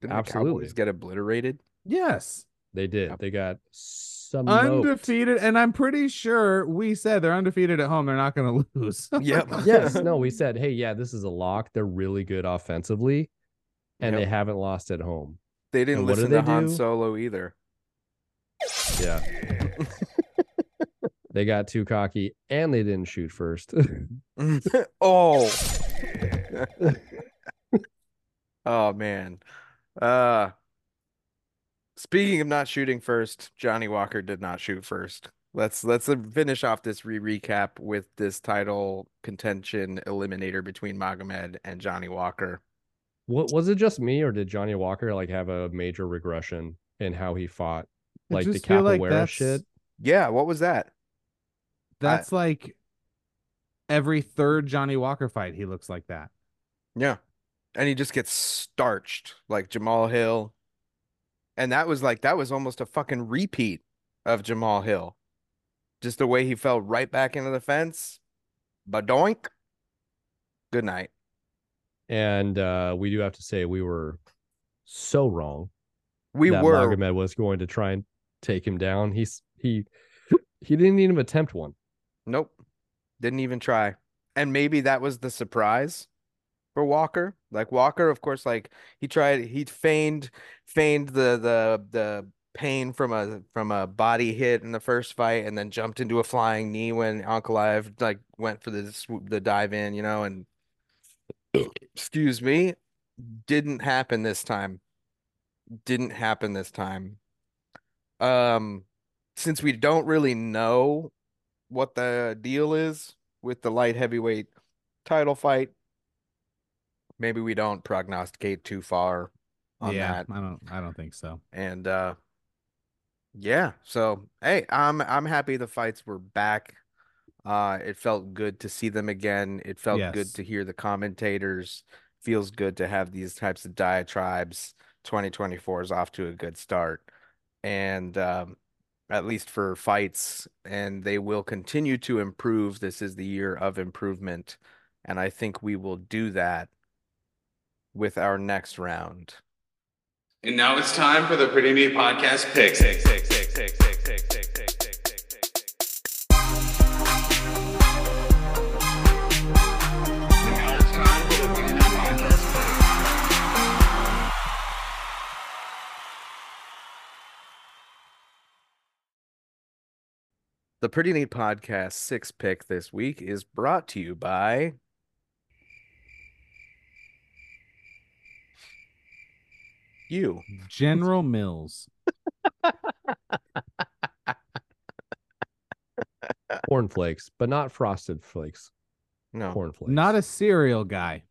B: Didn't the
A: absolutely.
B: Cowboys get obliterated?
C: Yes.
A: They did.
B: Yep.
A: They got some
C: Undefeated. And I'm pretty sure we said they're undefeated at home. They're not going to lose.
B: Yep.
A: yes, no, we said, hey, yeah, this is a lock. They're really good offensively, and
B: Yep.
A: they haven't lost at home.
B: They didn't
A: And what
B: listen
A: did
B: to
A: they
B: Han
A: do?
B: Solo either.
A: Yeah. they got too cocky and they didn't shoot first.
B: oh. oh man. Uh speaking of not shooting first, Johnny Walker did not shoot first. Let's let's finish off this re-recap with this title contention eliminator between Magomed and Johnny Walker.
A: what was it just me or did Johnny Walker like have a major regression in how he fought? Like the
C: just feel like
A: shit?
B: Yeah, what was that?
C: That's like every third Johnny Walker fight, he looks like that.
B: Yeah. And he just gets starched like Jamal Hill. And that was like that was almost a fucking repeat of Jamal Hill. Just the way he fell right back into the fence. Badoink. Good night.
A: And uh we do have to say we were so wrong
B: We
A: that
B: were
A: Magomed was going to try and take him down. He's he he didn't even attempt one.
B: nope. Didn't even try. And maybe that was the surprise for Walker. Like Walker, of course, like he tried he feigned feigned the the the pain from a from a body hit in the first fight and then jumped into a flying knee when Ankalaev like went for the swoop, the dive in, you know, and excuse me, didn't happen this time. Didn't happen this time. Um since we don't really know what the deal is with the light heavyweight title fight, maybe we don't prognosticate too far on
C: yeah,
B: that.
C: I don't. I don't think so.
B: And uh yeah, so hey, I'm I'm happy the fights were back. Uh it felt good to see them again. It felt good to hear the commentators. Feels good to have these types of diatribes. 2024 is off to a good start. And um at least for fights, and they will continue to improve. This is the year of improvement, and I think we will do that with our next round.
F: And now it's time for the Pretty Neat Podcast picks. Picks, picks, picks, picks.
D: The Pretty Neat Podcast
B: six pick this week is brought to you by you.
C: General Mills.
A: Cornflakes, but not frosted flakes.
B: No,
A: Cornflakes.
C: Not a cereal guy.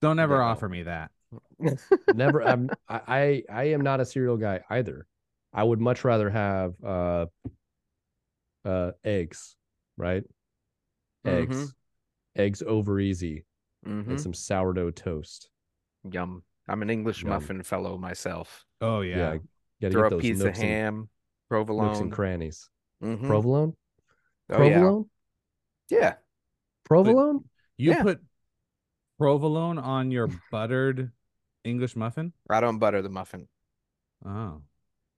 C: Don't ever
B: No.
C: offer me that.
A: never I'm, I, I I am not a cereal guy either. I would much rather have uh uh eggs, right? Eggs.
B: Mhm.
A: Eggs over easy
B: Mhm.
A: and some sourdough toast.
B: Yum. I'm an English
A: Yum.
B: muffin fellow myself.
C: Oh yeah.
A: gotta
B: Throw
A: get
B: a
A: those
B: piece of
A: nooks and-
B: ham,
A: nooks
B: provolone.
A: and crannies.
B: Mhm.
A: Provolone?
B: Oh, yeah.
A: Provolone?
B: Yeah.
A: Provolone?
C: You
B: Yeah.
C: put provolone on your buttered English muffin?
B: I don't butter the muffin.
C: Oh.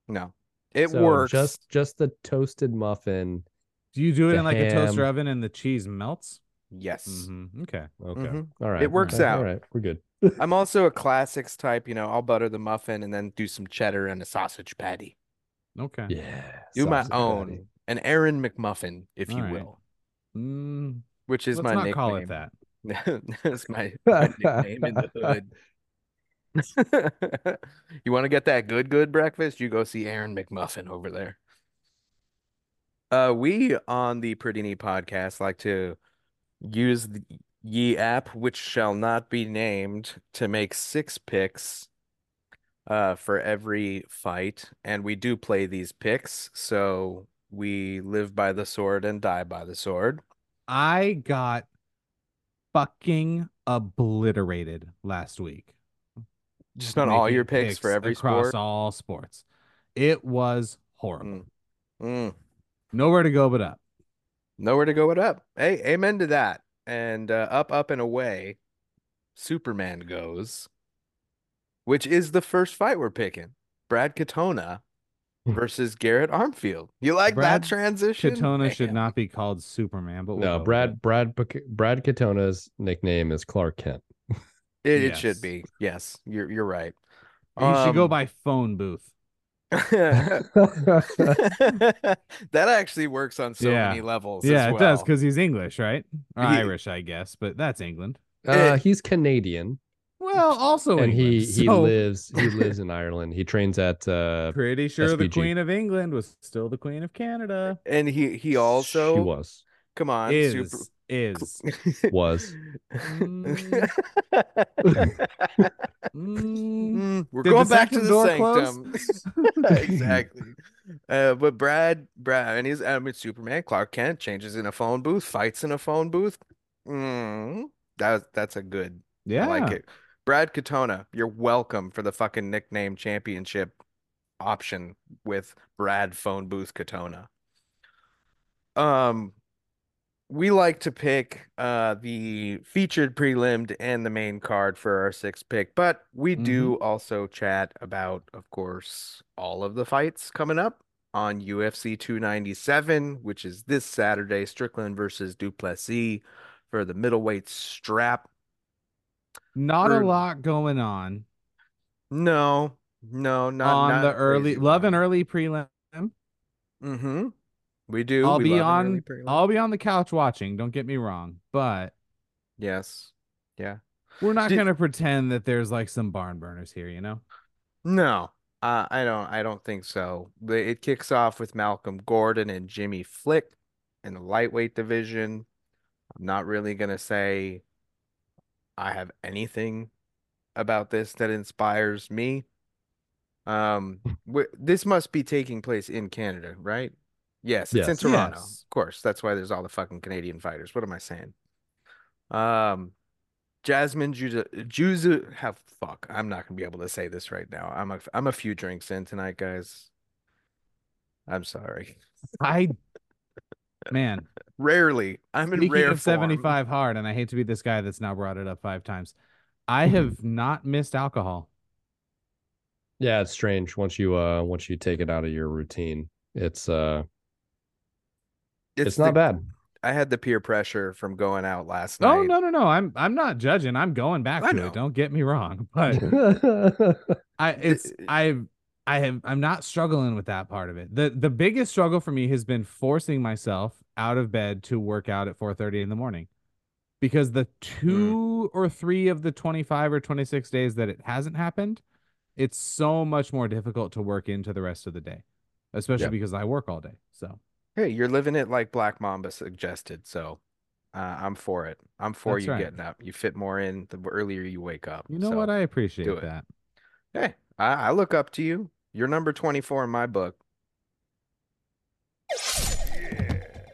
B: No. It
A: So
B: works.
A: Just just the toasted muffin.
C: Do you do it in like a toaster oven and the cheese melts?
B: yes.
C: hmm Okay.
A: Okay.
B: Mhm.
A: All right.
B: It works
A: okay,
B: out.
A: All right. We're good.
B: I'm also a classics type, you know, I'll butter the muffin and then do some cheddar and a sausage patty.
C: Okay.
A: Yeah.
B: Do my own.
A: patty.
B: An Aaron McMuffin, if you
C: All right.
B: will.
C: Mm,
B: Which is
C: let's
B: my
C: not
B: nickname.
C: call it that.
B: That's my, my nickname in the hood. you want to get that good, good breakfast? You go see Aaron McMuffin over there. Uh, we on the Pretty Neat podcast like to use the Ye app, which shall not be named, to make six picks uh for every fight, and we do play these picks, so we live by the sword and die by the sword.
C: I got fucking obliterated last week.
B: Just not all your picks for every
C: across
B: sport.
C: all sports. It was horrible.
B: Mm.
C: Nowhere to go but up.
B: Nowhere to go but up. Hey, amen to that. And uh, up, up, and away, Superman goes, which is the first fight we're picking. Brad Katona versus Garrett Armfield. You like
C: Brad
B: that transition?
C: Katona should not be called Superman, but we'll
A: No, Brad. Brad Brad Katona's nickname is Clark Kent.
B: It, it should be. Yes, you're you're right.
C: You should go
B: Um,
C: by phone booth.
B: that actually works on so
C: Yeah.
B: many levels.
C: Yeah,
B: as
C: it does because he's English, right? Or
B: He-
C: Irish, I guess, but that's England.
A: uh, he's Canadian
C: Well, also
A: and he
C: England,
A: he
C: so
A: lives he lives in Ireland. He trains at uh
C: Pretty sure the Queen of England was still the Queen of Canada.
B: and he he also
A: she was
B: come on
C: Is
B: super
C: is
A: was
C: Mm. Mm,
B: Mm, we're
C: Did
B: going back to the
C: door
B: sanctum. exactly. Uh, but Brad, Brad, and he's I mean Superman. Clark Kent changes in a phone booth, fights in a phone booth. Mm, that that's a good.
C: yeah,
B: I like it. Brad Katona, you're welcome for the fucking nickname championship option with Brad Phone Booth Katona. Um, we like to pick uh the featured prelimmed and the main card for our sixth pick, but we do also chat about, of course, all of the fights coming up on UFC 297, which is this Saturday, Strickland versus DuPlessis for the middleweight strap.
C: not
B: for-
C: a lot going on
B: No, no, not
C: on
B: not
C: the early love and early prelim.
B: Mm-hmm. We do.
C: I'll
B: we
C: be
B: love an early
C: on.
B: prelim.
C: I'll be on the couch watching. Don't get me wrong, but
B: Yes. Yeah.
C: we're not
B: Did-
C: gonna pretend that there's like some barn burners here. You know.
B: No, uh, I don't. I don't think so. It kicks off with Malcolm Gordon and Jimmy Flick in the lightweight division. I'm not really gonna say I have anything about this that inspires me. Um, this must be taking place in Canada, right? Yes, it's in Toronto.
C: Yes.
B: Of course, that's why there's all the fucking Canadian fighters. What am I saying? Um, Jasmine Juza Juzu have fuck. I'm not gonna be able to say this right now. I'm a I'm a few drinks in tonight, guys. I'm sorry.
C: I, man,
B: Rarely. I'm in rare
C: of
B: form.
C: 75 hard, and I hate to be this guy that's now brought it up five times. I
B: Mm-hmm.
C: have not missed alcohol.
A: Yeah, it's strange once you uh once you take it out of your routine. It's uh it's, not
B: the-
A: bad.
B: I had the peer pressure from going out last
C: Oh
B: night.
C: no, no, no! I'm I'm not judging. I'm going back
B: I
C: to
B: know.
C: it. Don't get me wrong, but I it's uh, I I have I'm not struggling with that part of it. The the biggest struggle for me has been forcing myself out of bed to work out at 4:30 in the morning. Because the mm. two or three of the 25 or 26 days that it hasn't happened, it's so much more difficult to work into the rest of the day. Especially
B: Yep.
C: because I work all day. So
B: Hey, you're living it like Black Mamba suggested, so uh, I'm for it. I'm for
C: That's
B: you
C: right.
B: getting up. You fit more in the earlier you wake up.
C: you know
B: so,
C: what? I appreciate that.
B: Hey, I, I look up to you. You're number 24 in my book.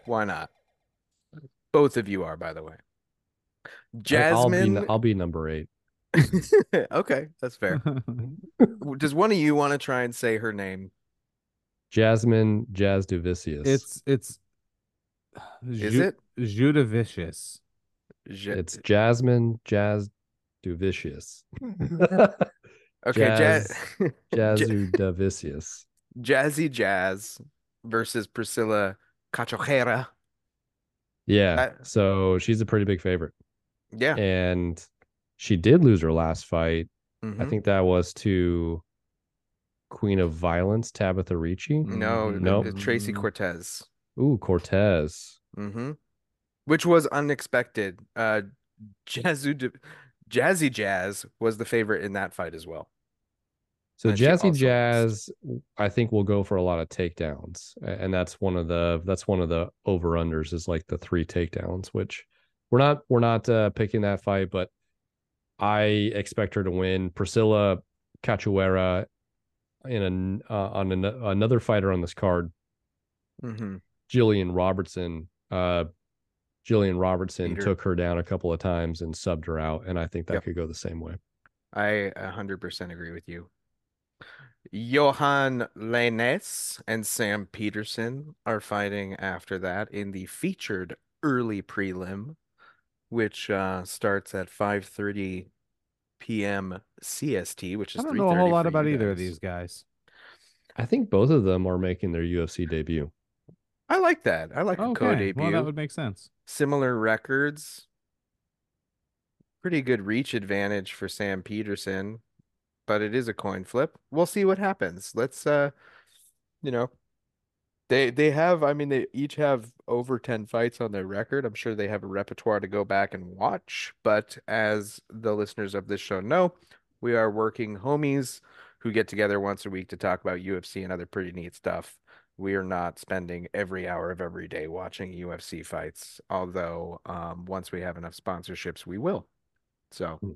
B: Why not? Both of you are, by the way.
A: I'll be
B: Jasmine.
A: I'll be number eight.
B: okay, that's fair. Does one of you want to try and say her name?
A: Jasmine Jazz Duvicius.
C: it's it's
B: Is
C: Ju-
B: it?
C: Judavicious.
B: Ja-
A: it's Jasmine Jazz Duvicius.
B: okay,
A: Jazz-
B: Ja-
A: Jazzu Davicius.
B: Jazzy Jazz versus Priscilla Cachoeira.
A: Yeah.
B: I-
A: so she's a pretty big favorite.
B: Yeah.
A: And she did lose her last fight. I
B: mhm.
A: think that was to Queen of Violence, Tabitha Ricci.
B: No,
A: No.
B: Tracy Cortez.
A: Ooh, Cortez.
B: hmm Which was unexpected. Uh, Jazzu Jazzy Jazz was the favorite in that fight as well.
A: So
B: And
A: Jazzy. Jazz, I think will go for a lot of takedowns, and that's one of the that's one of the over unders is like the three takedowns, which we're not we're not uh, picking that fight, but I expect her to win. Priscilla Cachoeira in an uh, on an, another fighter on this card,
B: hmm
A: Jillian Robertson. Uh, Jillian Robertson took her down a couple of times and subbed her out, and I think that
B: Yep.
A: could go the same way.
B: I 100% agree with you. Yohan Lainesse and Sam Patterson are fighting after that in the featured early prelim, which uh, starts at 5:30 p.m. CST, which is
C: I don't know a whole lot about either of these guys.
A: I think both of them are making their UFC debut.
B: I like that. I like a
C: Okay,
B: co-debut.
C: well that would make sense.
B: Similar records. Pretty good reach advantage for Sam Patterson, but it is a coin flip. We'll see what happens. Let's uh you know, they they have I mean they each have over 10 fights on their record. I'm sure they have a repertoire to go back and watch, but as the listeners of this show know, we are working homies who get together once a week to talk about UFC and other pretty neat stuff. We are not spending every hour of every day watching UFC fights, although um, once we have enough sponsorships, we will. So
A: Hmm.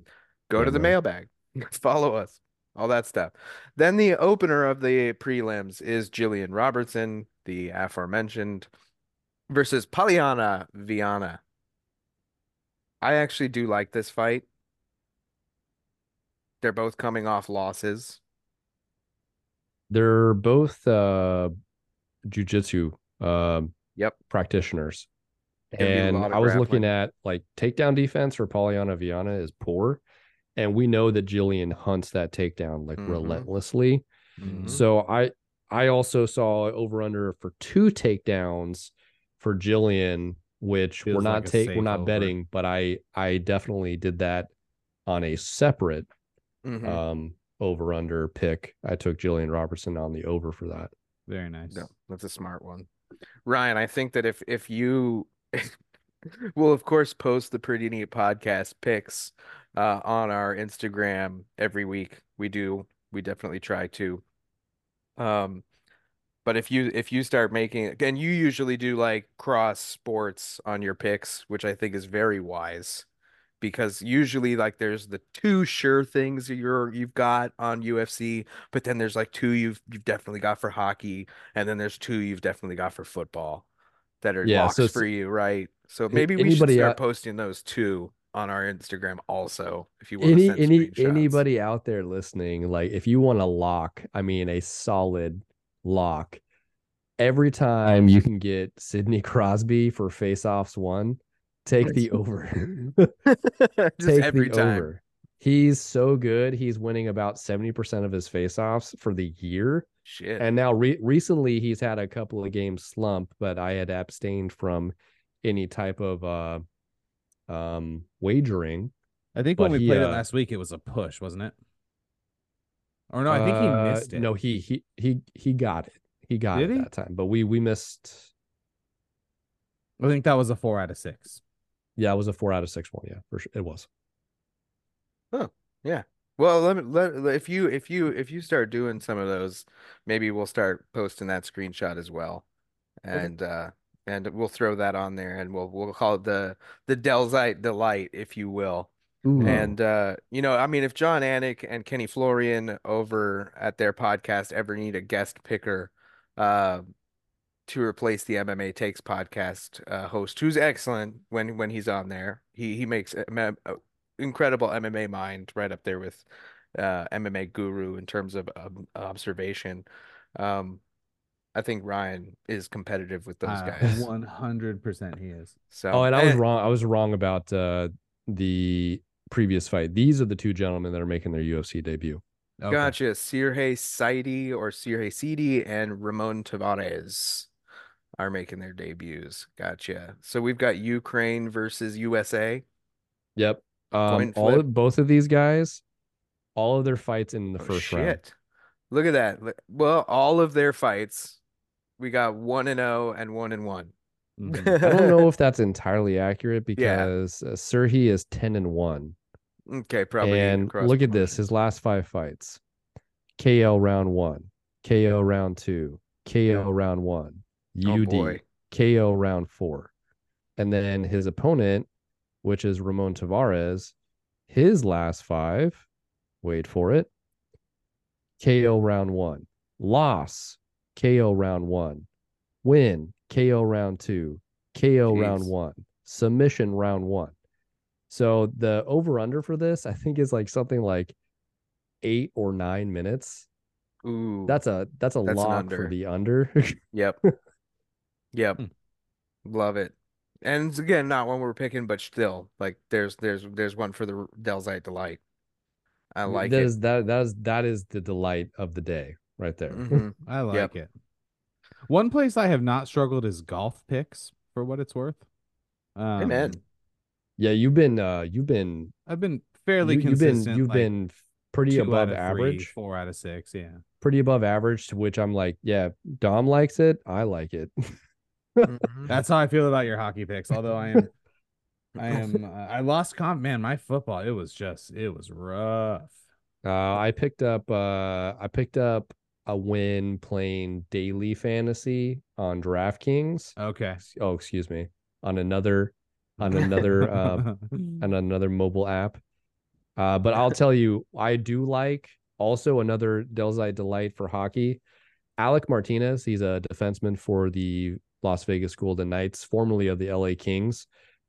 B: go to the
A: right.
B: mailbag, follow us, all that stuff. Then the opener of the prelims is Jillian Robertson, the aforementioned, versus Polyana Viana. I actually do like this fight. They're both coming off losses.
A: They're both uh jujitsu um
B: Yep.
A: practitioners.
B: Gonna be a
A: And I was
B: grappling.
A: looking at like takedown defense for Polyana Viana is poor. And we know that Jillian hunts that takedown like
B: Mhm.
A: relentlessly.
B: Mhm.
A: So I I also saw over under for two takedowns for Jillian, which
C: Feels
A: we're not
C: like
A: take we're not
C: over.
A: betting, but I I definitely did that on a separate
B: Mhm.
A: um over under pick. I took Jillian Robertson on the over for that.
C: Very nice.
B: No, that's a smart one. Ryan, I think that if if you will of course post the pretty neat podcast picks uh on our Instagram every week. We do. We definitely try to. Um but if you if you start making and you usually do like cross sports on your picks, which I think is very wise because usually like there's the two sure things that you're you've got on UFC, but then there's like two you've you've definitely got for hockey, and then there's two you've definitely got for football that are
A: Yeah,
B: locks
A: so
B: for you, right? So maybe we should start
A: out-
B: posting those two on our Instagram also if you want to
A: Any any anybody out there listening, like if you want a lock, I mean a solid lock, every time you mm-hmm. can get Sidney Crosby for face-offs one, take the over.
B: Just
A: take
B: every
A: the
B: time.
A: over. He's so good. He's winning about 70% of his face-offs for the year.
B: Shit.
A: And now re- recently he's had a couple of games slump, but I had abstained from any type of uh um wagering.
C: I think
A: But
C: when we
A: he,
C: played it
A: uh,
C: last week, it was a push, wasn't it? Or no, I think he
A: Uh,
C: missed it.
A: No, he he he he got it. He got
C: Did
A: it
C: he?
A: that time. But we we missed
C: I think that was a four out of six.
A: Yeah, it was a four out of six one. Yeah, for sure. It was. Huh. Yeah.
B: Well, let me let if you if you if you start doing some of those, maybe we'll start posting that screenshot as well, and uh and we'll throw that on there, and we'll we'll call it the the Delzite delight, if you will.
A: Ooh.
B: And uh, you know, I mean, if Jon Anik and Kenny Florian over at their podcast ever need a guest picker, uh, to replace the MMA Takes podcast uh, host, who's excellent when when he's on there, he he makes a, ma- a incredible MMA mind right up there with uh, MMA guru in terms of um, observation. Um, I think Ryan is competitive with those
C: Uh,
B: guys.
C: One hundred percent, he is.
B: So,
A: oh, and I was
B: eh,
A: wrong. I was wrong about uh the previous fight. These are the two gentlemen that are making their UFC debut.
C: Okay.
B: Gotcha. Sirhe Saidi or Sirhe Sidi and Ramon Taveras are making their debuts. Gotcha. So we've got Ukraine versus USA.
A: Yep. Um, all of both of these guys, all of their fights in the
B: Oh,
A: first round.
B: shit. Look at that. Well, all of their fights, we got one and zero and one and one.
C: Mhm.
A: I don't know if that's entirely accurate
B: Yeah.
A: because uh, Serhi is ten and one.
B: Okay, probably.
A: and look at this: his last five fights: KO round one, KO round two, KO round one,
B: Oh Oh,
A: UD,
B: boy.
A: KO round four, and then his opponent, which is Ramon Taveras, his last five, wait for it, KO round one, loss, KO round one, win, KO round two, KO round one, submission round one. So the over under for this, I think, is like something like eight or nine minutes.
B: Ooh.
A: That's a that's a
B: That's
A: lock for the under.
B: Yep. Yep.
C: Hmm.
B: Love it. And it's, again, not one we're picking, but still, like there's there's there's one for the Delzite delight. I like
A: that
B: it.
A: is that that is that is the delight of the day right there.
B: Mhm.
C: I like
B: Yep.
C: it. One place I have not struggled is golf picks, for what it's worth. Um,
B: Amen.
A: Yeah, you've been uh you've been
C: I've been fairly
A: you, have been
C: consistent.
A: you've
C: like
A: been pretty above
C: out three,
A: average.
C: four out of six. Yeah.
A: Pretty above average to which I'm like, yeah, Dom likes it, I like it.
B: Mhm.
C: That's how I feel about your hockey picks. Although I am, I am, uh, I lost comp. Man, my football, it was just, it was rough.
A: Uh, I picked up uh I picked up a win playing daily fantasy on DraftKings.
C: Okay.
A: Oh, excuse me. On another on another uh on another mobile app. Uh, but I'll tell you, I do like also another Delzite delight for hockey. Alec Martinez, he's a defenseman for the Las Vegas Golden Knights, formerly of the LA Kings.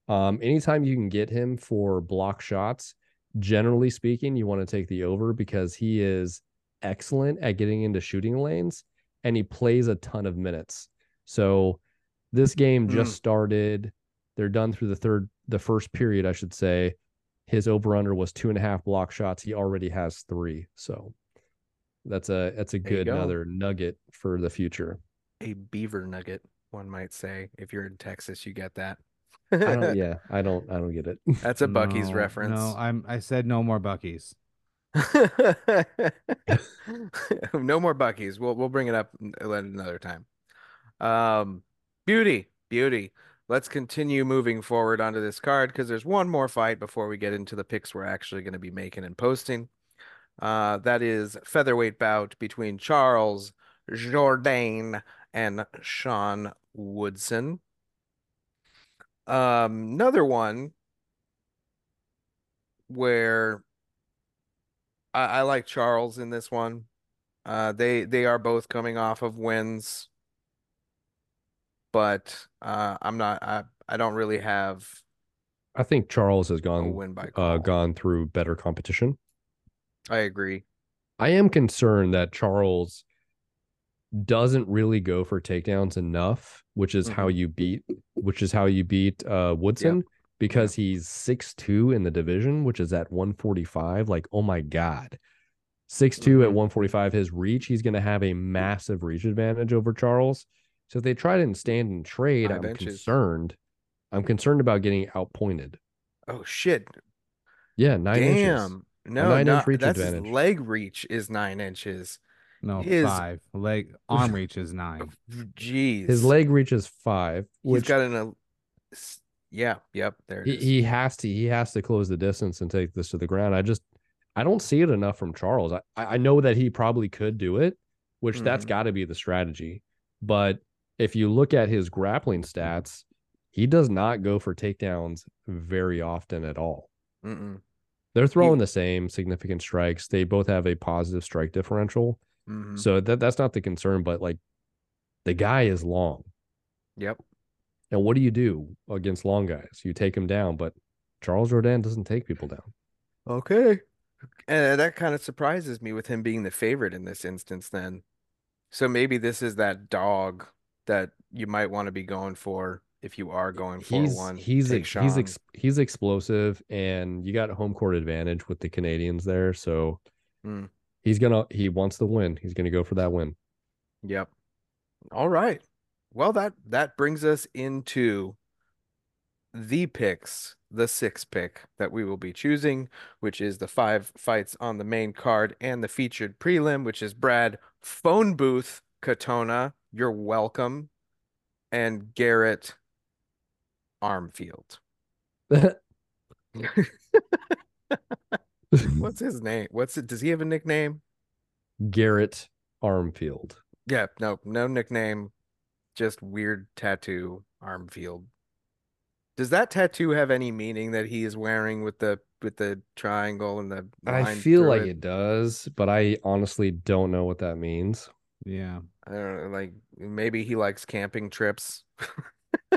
A: Um, anytime you can get him for block shots, generally speaking, you want to take the over because he is excellent at getting into shooting lanes and he plays a ton of minutes. So this game just
B: Mm.
A: started. They're done through the third, the first period, I should say. His over under was two and a half block shots. He already has three. So that's a that's a
B: There
A: good
B: go.
A: another nugget for the future.
B: A beaver nugget, one might say. If you're in Texas, you get that.
A: I don't yeah, I don't I don't get it.
B: That's a Buc-ee's
C: No,
B: reference.
C: No, I'm, I said no more Buc-ee's.
B: no more Buc-ee's. We'll we'll bring it up at another time. Um, beauty, beauty. Let's continue moving forward onto this card because there's one more fight before we get into the picks we're actually going to be making and posting. Uh, that is featherweight bout between Charles Jourdain and Sean Woodson. Um, another one where I, I like Charles in this one. Uh, they they are both coming off of wins, but uh, I'm not. I I don't really have
A: I think Charles has gone
B: win by
A: uh, gone through better competition.
B: I agree.
A: I am concerned that Charles doesn't really go for takedowns enough, which is how
B: Mm-hmm.
A: you beat which is how you beat uh Woodson because he's six two in the division, which is at 145. Like, oh my god. six two at
B: Mhm.
A: 145, his reach, he's gonna have a massive reach advantage over Charles. So if they try to stand and trade,
B: High
A: I'm
B: benches.
A: concerned. I'm concerned about getting outpointed.
B: Oh shit!
A: Yeah, nine inches.
B: Damn. No,
A: nine-inch reach
B: that's
A: advantage.
B: leg reach is nine inches.
C: No,
B: His-
C: five. Leg arm reach is nine.
B: Jeez.
A: His leg reaches five,
B: He's
A: which
B: got an. el- s- Yeah. Yep. There it
A: he,
B: is.
A: he has to he has to close the distance and take this to the ground. I just I don't see it enough from Charles. I, I know that he probably could do it, which that's
B: Mhm.
A: got to be the strategy. But if you look at his grappling stats, he does not go for takedowns very often at all.
B: Mm-mm.
A: They're throwing the same significant strikes. They both have a positive strike differential.
B: Mhm.
A: So that that's not the concern, but like the guy is long.
B: Yep.
A: And what do you do against long guys? You take him down, but Charles Jourdain doesn't take people down.
B: Okay. And that kind of surprises me with him being the favorite in this instance, then. So maybe this is that dog that you might want to be going for if you are going for
A: he's
B: one.
A: he's ex- he's ex- he's explosive and you got home court advantage with the Canadians there so
B: Mm.
A: He's gonna he wants the win he's gonna go for that win
B: Yep. All right. Well, that that brings us into the picks, the six pick that we will be choosing, which is the five fights on the main card and the featured prelim, which is Brad Phone Booth Katona. You're welcome. And Garrett Armfield. Mm-hmm. What's his name? What's it? Does he have a nickname?
A: Garrett Armfield
B: Yeah, no, no nickname, just weird tattoo, Armfield. Does that tattoo have any meaning that he is wearing with the with the triangle and the
A: I feel
B: through
A: like it does but I honestly don't know what that means
C: Yeah.
B: I don't know, like maybe he likes camping trips.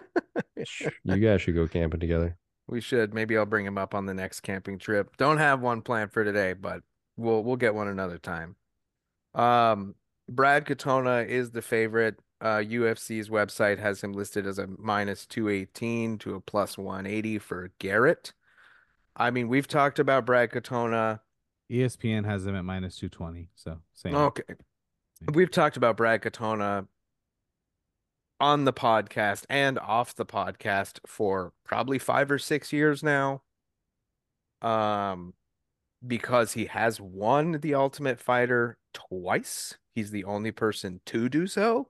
A: you guys should go camping together
B: We should. Maybe I'll bring him up on the next camping trip. Don't have one planned for today, but we'll we'll get one another time. Um, Brad Katona is the favorite. Uh, UFC's website has him listed as a minus 218 to a plus 180 for Garrett. I mean, we've talked about Brad Katona.
C: ESPN has him at minus 220. So same.
B: Okay. We've talked about Brad Katona on the podcast and off the podcast for probably five or six years now. Um, because he has won the Ultimate Fighter twice. He's the only person to do so.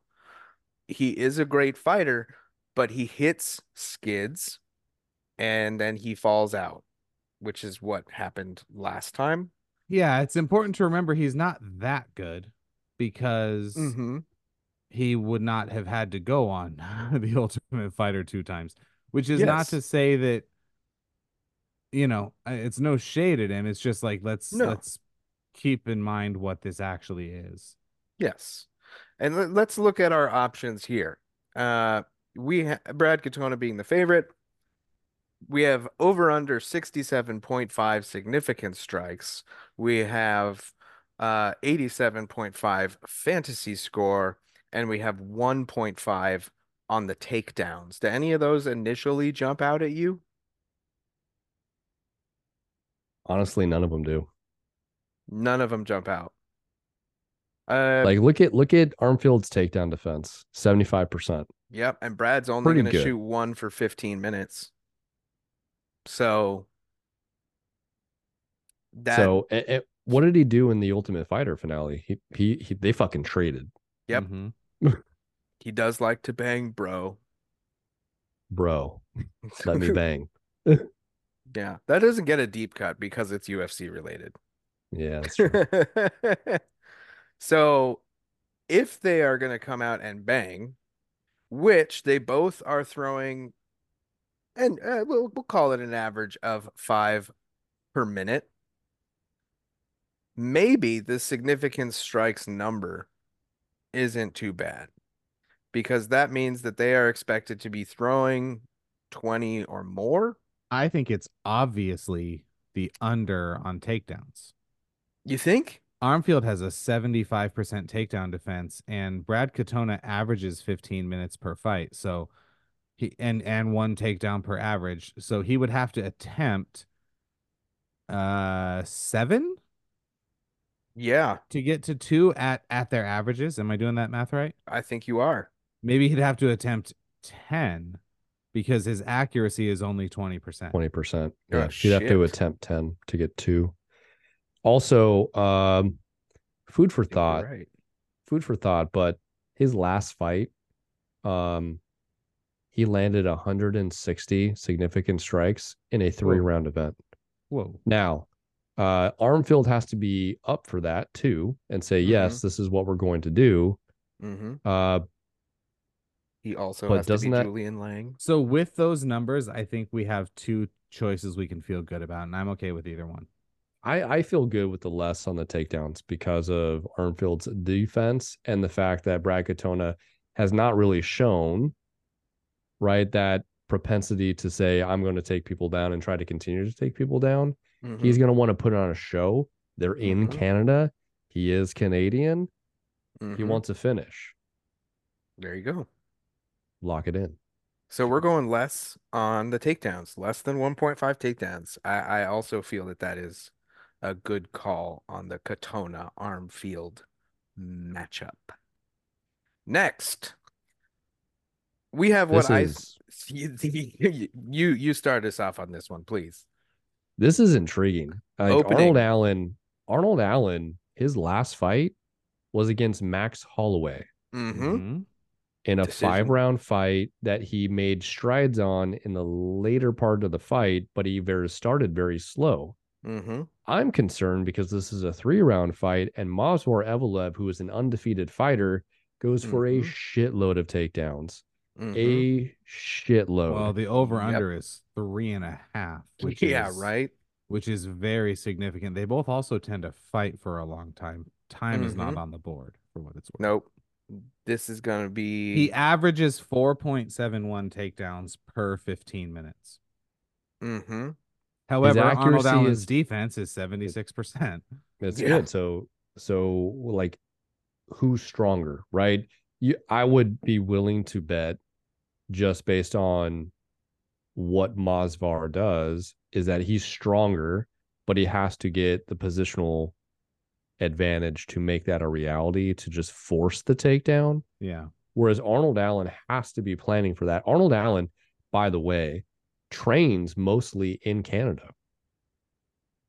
B: He is a great fighter, but he hits skids and then he falls out, which is what happened last time.
C: Yeah, it's important to remember he's not that good because
B: Mm-hmm.
C: He would not have had to go on the Ultimate Fighter two times, which is not to say that you know it's no shade at him. It's just like let's
B: No.
C: let's keep in mind what this actually is.
B: Yes. And let- let's look at our options here. Uh, we ha Brad Katona being the favorite. We have over under 67.5 significant strikes. We have uh 87.5 fantasy score and we have 1.5 on the takedowns. Do any of those initially jump out at you?
A: honestly none of them do
B: None of them jump out. Uh,
A: like look at look at Armfield's takedown defense 75%
B: Yep, and Brad's only going to shoot one for 15 minutes. So that
A: so a- a- what did he do in the Ultimate Fighter finale he he, he they fucking traded
B: Yep.
C: Mhm.
B: he does like to bang, bro.
A: bro let me bang
B: Yeah, that doesn't get a deep cut because it's UFC related.
A: yeah that's true
B: So if they are going to come out and bang, which they both are throwing, and uh, we'll we'll call it an average of five per minute, maybe the significant strikes number isn't too bad because that means that they are expected to be throwing 20 or more.
C: I think it's obviously the under on takedowns.
B: You think?
C: Armfield has a 75% takedown defense and Brad Katona averages 15 minutes per fight. So he and and one takedown per average. So he would have to attempt uh 7
B: Yeah,
C: to get to 2 at at their averages. Am I doing that math right?
B: I think you are.
C: Maybe he'd have to attempt 10 because his accuracy is only 20%.
A: Twenty percent.
B: Oh,
A: Yeah, you'd have to attempt ten to get two. Also, um, food for
B: I think you're
A: thought.
B: right.
A: Food for thought. But his last fight, um, he landed 160 significant strikes in a three round event.
C: Whoa.
A: Now, uh, Armfield has to be up for that too and say,
B: Mhm.
A: yes, this is what we're going to do.
B: Mhm.
A: Uh,
B: He also
A: But
B: has to be
A: doesn't that-
B: Julian Lang.
C: So with those numbers, I think we have two choices we can feel good about and I'm okay with either one.
A: I, I feel good with the less on the takedowns because of Armfield's defense and the fact that Brad Katona has not really shown, right, that propensity to say, I'm going to take people down and try to continue to take people down.
B: Mhm.
A: He's going to want to put it on a show. They're in
B: Mhm.
A: Canada. He is Canadian. He
B: Mhm.
A: wants a finish.
B: There you go.
A: Lock it in.
B: So we're going less on the takedowns, less than 1.5 takedowns. I, I also feel that that is a good call on the Katona Armfield matchup. Next, we have what
A: This
B: I
A: is
B: you you you start us off on this one, please.
A: This is intriguing. Like
B: Opening.
A: Arnold Allen, Arnold Allen, his last fight was against Max Holloway.
B: Mm-hmm.
C: Mhm.
A: in a
B: Decision.
A: five round fight that he made strides on in the later part of the fight, but he very started very slow.
B: Mm-hmm.
A: I'm concerned because this is a three round fight, and Movsar Evloev, who is an undefeated fighter, goes for a
B: Mhm.
A: shitload of takedowns.
B: Mm-hmm.
A: A shitload.
C: Well, the over under is three and a half, which
B: yeah,
C: is
B: right.
C: which is very significant. They both also tend to fight for a long time. Time is not
B: Mhm.
C: on the board for what it's worth.
B: Nope. This is gonna be
C: He averages 4.71 takedowns per 15 minutes.
B: mm-hmm.
C: However, Arnold
A: accuracy
C: Allen's
A: is-
C: defense is 76%.
A: That's
B: Yeah.
A: good. So so like who's stronger, right? You I would be willing to bet just based on what Movsar does is that he's stronger, but he has to get the positional advantage to make that a reality to just force the takedown.
C: Yeah.
A: Whereas Arnold Allen has to be planning for that. Arnold Allen, by the way, trains mostly in Canada.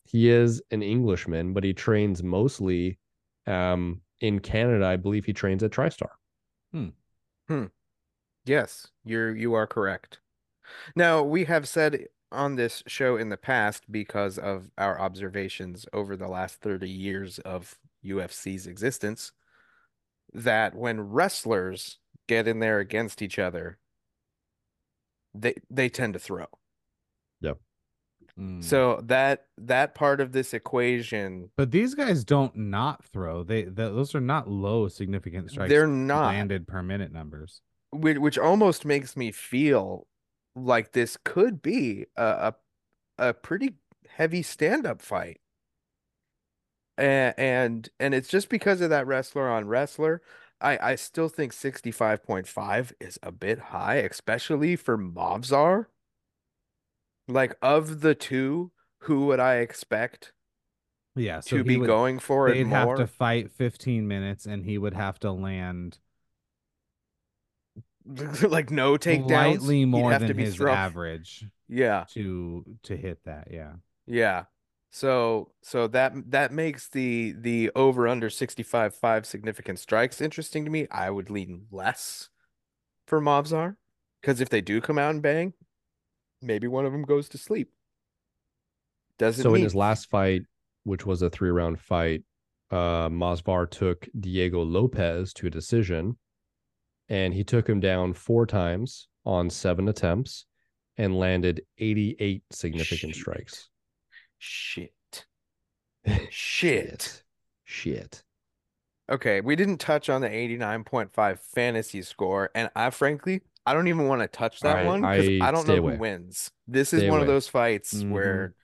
A: He is an Englishman, but he trains mostly um, in Canada. I believe he trains at TriStar. Hmm. Hmm.
B: Yes, you're you are correct. Now, we have said on this show in the past because of our observations over the last 30 years of UFC's existence that when wrestlers get in there against each other, they they tend to throw.
C: Mm.
B: So that that part of this equation,
C: but these guys don't not throw. They th- those are not low significant strikes
B: they're not
C: landed per minute numbers.
B: which, which almost makes me feel like this could be a a, a pretty heavy stand-up fight. And, and and it's just because of that wrestler on wrestler. I I still think 65.5 is a bit high, especially for Movsar. Like of the two, who would I expect
C: Yeah, so
B: to be
C: would-
B: going for it
C: They'd have to fight 15 minutes, and he would have to land
B: like no takedowns.
C: slightly more than his
B: throw-
C: average
B: Yeah.
C: to to hit that. Yeah.
B: Yeah. So so that that makes the the over under 65 5 significant strikes interesting to me. I would lean less for Movsar because if they do come out and bang, maybe one of them goes to sleep. Doesn't
A: so in his last fight, which was a three round fight, uh, Movsar took Diego Lopes to a decision, and he took him down four times on seven attempts and landed 88 significant
B: Shit.
A: strikes.
B: Shit. Shit.
A: Shit.
B: Okay, we didn't touch on the 89.5 fantasy score, and I frankly, I don't even want to touch that
A: I-
B: one because I,
A: I
B: don't know
A: away.
B: who wins. This is
A: Stay
B: one of those fights
C: Mhm.
B: where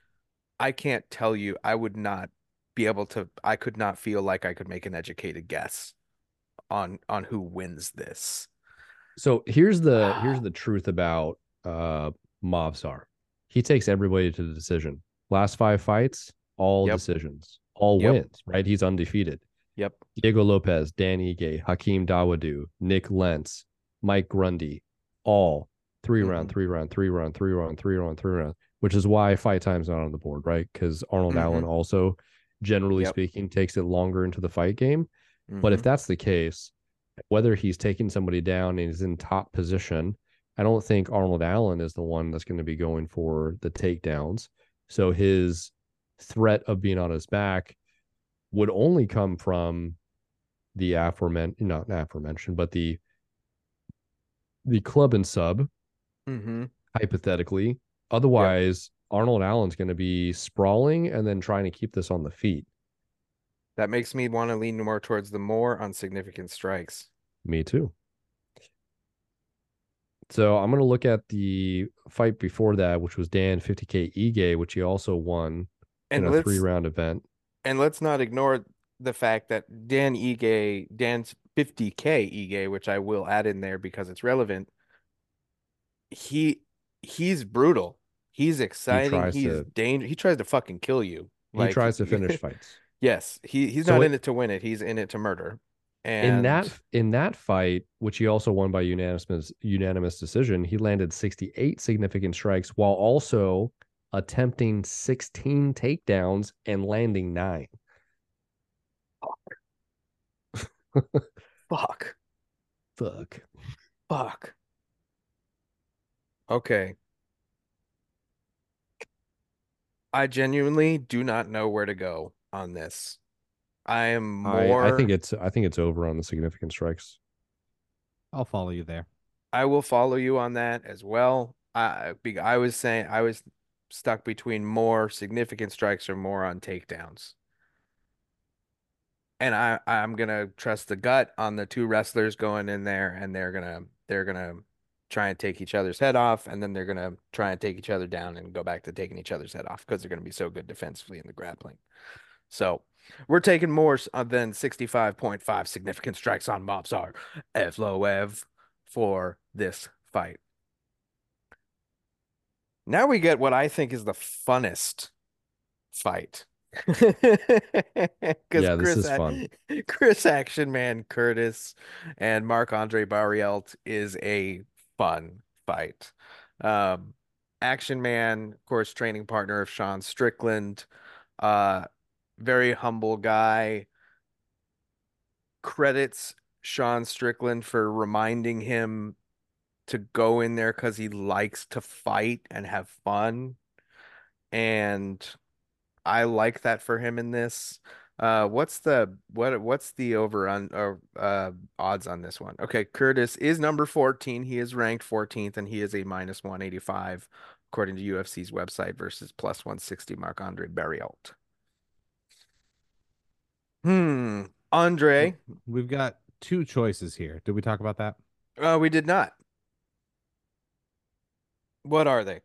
B: I can't tell you. I would not be able to. I could not feel like I could make an educated guess on on who wins this.
A: So here's the here's the truth about uh Movsar. He takes everybody to the decision. Last five fights, all
B: Yep.
A: decisions, all
B: Yep.
A: wins, right? He's undefeated.
B: Yep.
A: Diego Lopes, Dan Ige, Hakeem Dawodu, Nik Lentz, Mike Grundy, all three round,
B: Mhm.
A: three round, three round, three round, three round, three round, which is why fight time's not on the board, right? Because Arnold Allen also, generally
B: Yep.
A: speaking, takes it longer into the fight game. But if
B: Mhm.
A: that's the case, whether he's taking somebody down and he's in top position, I don't think Arnold Allen is the one that's going to be going for the takedowns. So his threat of being on his back would only come from the aforementioned, not aforementioned, but the the club and sub,
B: Mhm.
A: hypothetically. Otherwise, Arnold Allen's going to be sprawling and then trying to keep this on the feet.
B: that makes me want to lean more towards the more on significant strikes.
A: Me too. So I'm going to look at the fight before that, which was Dan 50K Ige, which he also won
B: And
A: in a three round event.
B: and let's not ignore the fact that Dan Ige, Dan's 50K Ige, which I will add in there because it's relevant. He he's brutal. He's exciting.
A: tries
B: He's
A: to-
B: dangerous. He tries to fucking kill you.
A: He tries to finish fights.
B: Yes, he he's
A: So
B: not
A: it-
B: in it to win it. He's in it to murder. And
A: in that in that fight, which he also won by unanimous unanimous decision, he landed 68 significant strikes while also attempting 16 takedowns and landing nine.
B: fuck,
A: Fuck.
B: fuck. Okay. I genuinely do not know where to go on this. I am more.
A: I, I think it's I think it's over on the significant strikes.
C: I'll follow you there.
B: I will follow you on that as well. I I was saying I was stuck between more significant strikes or more on takedowns. And I I'm gonna trust the gut on the two wrestlers going in there and they're gonna they're gonna try and take each other's head off and then they're gonna try and take each other down and go back to taking each other's head off because they're gonna be so good defensively in the grappling. So we're taking more uh, than 65.5 significant strikes on Movsar Evloev for this fight. Now we get what I think is the funnest fight. Because
A: Yeah, this
B: Chris,
A: is fun.
B: Chris Action Man Curtis and Marc Andre Barriault is a fun fight. Um, Action Man, of course, training partner of Sean Strickland, uh, very humble guy. Credits Sean Strickland for reminding him to go in there because he likes to fight and have fun. And I like that for him in this. Uh, what's the what what's the over on or uh odds on this one? Okay, Curtis is number 14. He is ranked 14th and he is a minus 185 according to UFC's website versus plus 160 Marc Andre Barriault. Hmm. Andre,
C: We've got two choices here. Did we talk about that?
B: uh, we did not. What are they?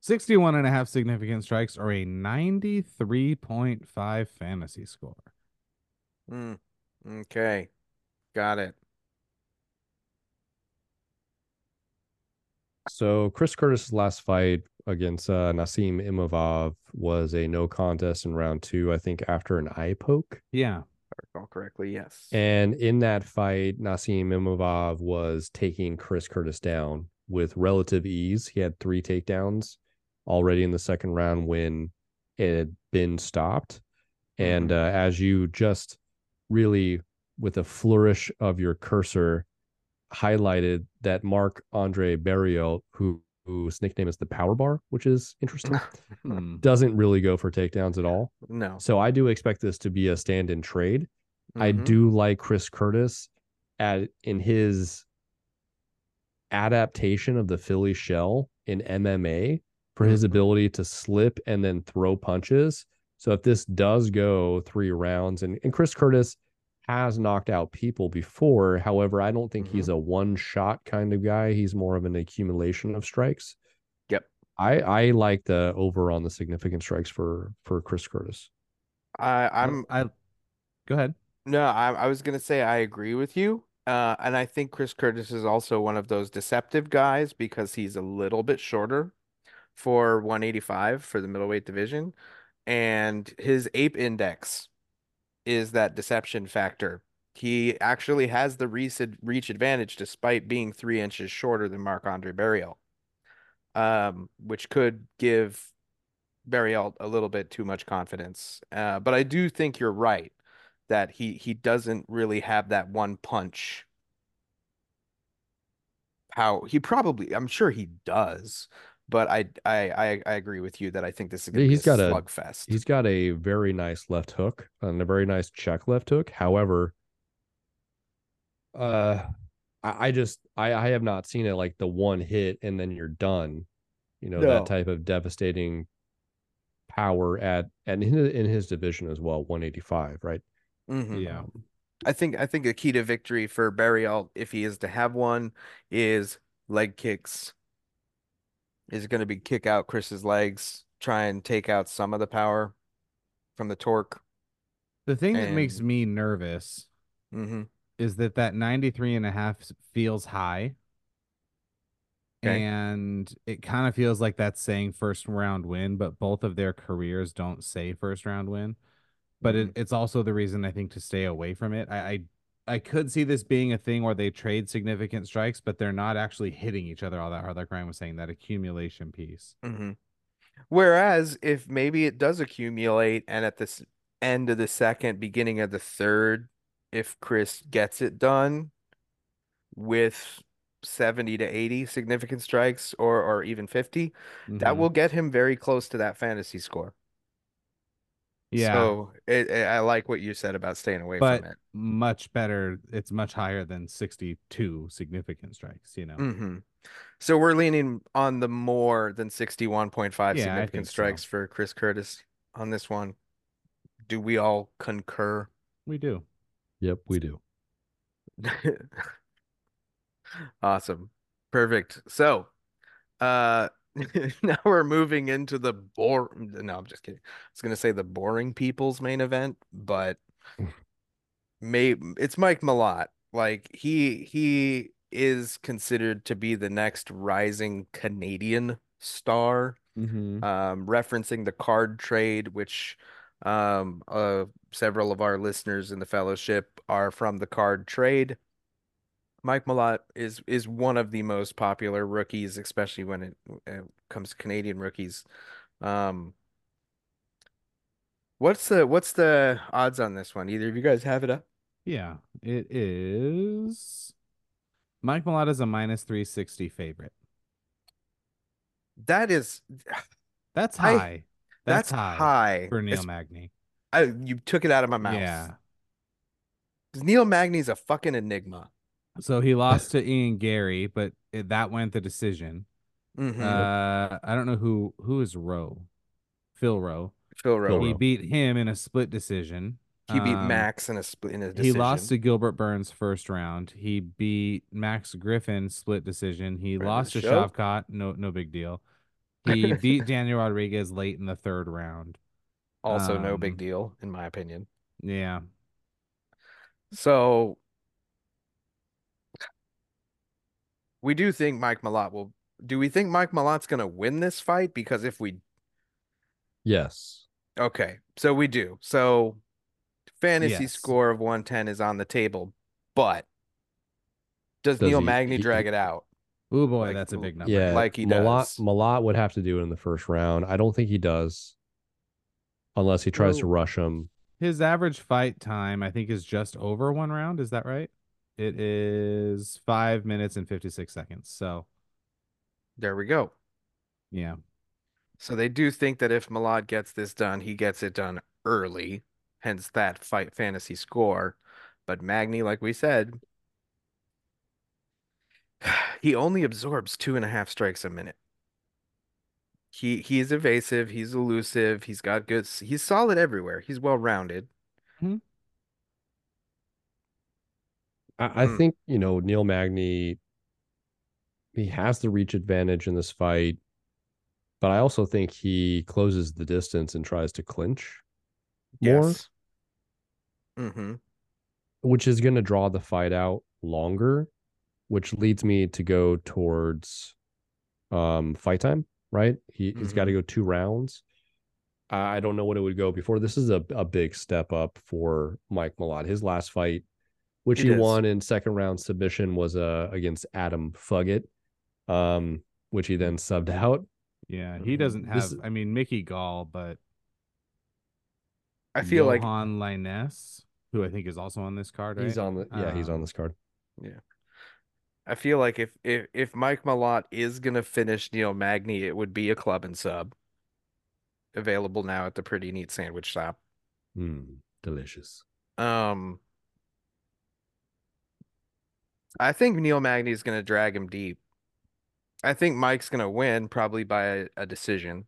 C: 61 and a half significant strikes or a 93.5 fantasy score.
B: Hmm. Okay. Got it.
A: So Chris Curtis's last fight against uh, Nassim Imavov was a no contest in round two, I think, after an eye poke.
C: Yeah.
B: If I recall correctly, yes.
A: And in that fight, Nassim Imavov was taking Chris Curtis down with relative ease. He had three takedowns already in the second round when it had been stopped. And uh, as you just really, with a flourish of your cursor, highlighted that Marc Andre Barriault, who whose nickname is the Power Bar, which is interesting,
C: Hmm.
A: doesn't really go for takedowns at all.
B: No.
A: So I do expect this to be a stand-in trade. I
B: Mhm.
A: do like Chris Curtis at in his adaptation of the Philly shell in MMA for his
B: Mhm.
A: ability to slip and then throw punches. So if this does go three rounds, and, and Chris Curtis has knocked out people before, however, I don't think he's
B: Mm-hmm.
A: a one shot kind of guy. He's more of an accumulation of strikes.
B: Yep.
A: I I like the over on the significant strikes for for Chris Curtis.
B: I, I'm
C: I go ahead.
B: No, I, I was gonna say I agree with you. Uh, and I think Chris Curtis is also one of those deceptive guys because he's a little bit shorter for 185 for the middleweight division, and his ape index is that deception factor. He actually has the reach reach advantage despite being three inches shorter than Marc Andre Barriault, um, which could give Barriault a little bit too much confidence. Uh, but I do think you're right that he he doesn't really have that one punch. How he probably, I'm sure he does, but I I I, agree with you that I think this is gonna be a
A: got a-
B: slugfest.
A: He's got a very nice left hook and a very nice check left hook. However, uh, I, I just I I have not seen it like the one hit and then you're done. You know
B: No.
A: that type of devastating power at and in, in his division as well, 185, right?
B: Mm-hmm.
C: Yeah.
B: I think I think a key to victory for Barriault, if he is to have one, is leg kicks. Is going to be kick out Chris's legs, try and take out some of the power from the torque.
C: The thing that makes me nervous
B: hmm
C: is that that 93 and a half feels high.
B: Okay.
C: And it kind of feels like that's saying first round win, but both of their careers don't say first round win. But it, it's also the reason I think to stay away from it. I, I I could see this being a thing where they trade significant strikes, but they're not actually hitting each other all that hard. Like Ryan was saying, that accumulation piece.
B: hmm Whereas if maybe it does accumulate and at this end of the second, beginning of the third, if Chris gets it done with 70 to 80 significant strikes or or even 50, that
C: Mhm.
B: will get him very close to that fantasy score.
C: Yeah.
B: So it, it- I like what you said about staying away
C: but
B: from it.
C: much better. It's much higher than 62 significant strikes, you know.
B: hmm So we're leaning on the more than 61.5
C: Yeah,
B: significant
C: think so.
B: strikes for Chris Curtis on this one. Do we all concur?
C: We do.
A: Yep, we do.
B: Awesome. Perfect. So, uh now we're moving into the bore no, I'm just kidding. I was gonna say the boring people's main event, but may it's Mike Malott. Like he he is considered to be the next rising Canadian star
C: Mm-hmm.
B: um, referencing the card trade, which um, uh, several of our listeners in the fellowship are from the card trade. Mike Malott is is one of the most popular rookies, especially when it, it comes to Canadian rookies. Um, what's the what's the odds on this one? Either of you guys have it up?
C: Yeah, it is. Mike Malott is a minus 360 favorite.
B: That is
C: That's
B: I-
C: high. That's,
B: that's
C: high,
B: high.
C: for Neil
B: It's-
C: Magny.
B: I, you took it out of my mouth.
C: Yeah,
B: Neil Magny's a fucking enigma.
C: So he lost to Ian Garry, but it, that went the decision.
B: Mhm.
C: Uh, I don't know who who is Rowe. Phil Rowe.
B: Phil Rowe.
C: He beat him in a split decision.
B: He beat
C: Um,
B: Max in a split in a decision.
C: He lost to Gilbert Burns first round. He beat Max Griffin split decision. He lost to
B: show.
C: Shavkat. No, no big deal. He beat Daniel Rodriguez late in the third round.
B: also no big
C: um,
B: deal in my opinion.
C: Yeah.
B: So we do think Mike Malott will. Do we think Mike Malott's gonna win this fight? Because if we
A: Yes.
B: okay, so we do. So fantasy
C: Yes.
B: score of 110 is on the table, but does,
A: Does
B: Neil
A: he-
B: Magny
A: he-
B: drag it out?
C: Oh boy,
B: Like,
C: that's a big number.
A: Yeah,
B: like he
A: Malott,
B: does.
A: Malott would have to do it in the first round. I don't think he does, unless he tries to rush him.
C: His average fight time, I think, is just over one round. Is that right? It is five minutes and 56 seconds. So,
B: There we go.
C: yeah.
B: So they do think that if Malott gets this done, he gets it done early, hence that fight fantasy score. But Magny, like we said, he only absorbs two and a half strikes a minute. He he's evasive, he's elusive, he's got good he's solid everywhere. He's well rounded. Mm-hmm.
A: I, I
B: Mm.
A: think you know Neil Magny. He has the reach advantage in this fight, but I also think he closes the distance and tries to clinch more,
B: Yes. Mm-hmm.
A: which is going to draw the fight out longer, which leads me to go towards um fight time. Right? He he's got to go two rounds. I I don't know what it would go before. This is a, a big step up for Mike Malott. His last fight, which
B: It
A: he
B: is.
A: won in second round submission, was uh, against Adam Fugitt, um, which he then subbed out.
C: Yeah, he
B: Mhm.
C: doesn't have.
A: This-
C: I mean, Mickey Gall, but
B: I feel like
C: Yohan Lainesse, who I think is also on this card, right?
A: He's on the yeah, he's on
C: Um,
A: this card.
B: Yeah, I feel like if if if Mike Malott is gonna finish Neil Magny, it would be a club and sub. Available now at the pretty neat sandwich shop.
A: Mm, delicious.
B: Um I think Neil Magny is gonna drag him deep. I think Mike's gonna win probably by a, a decision.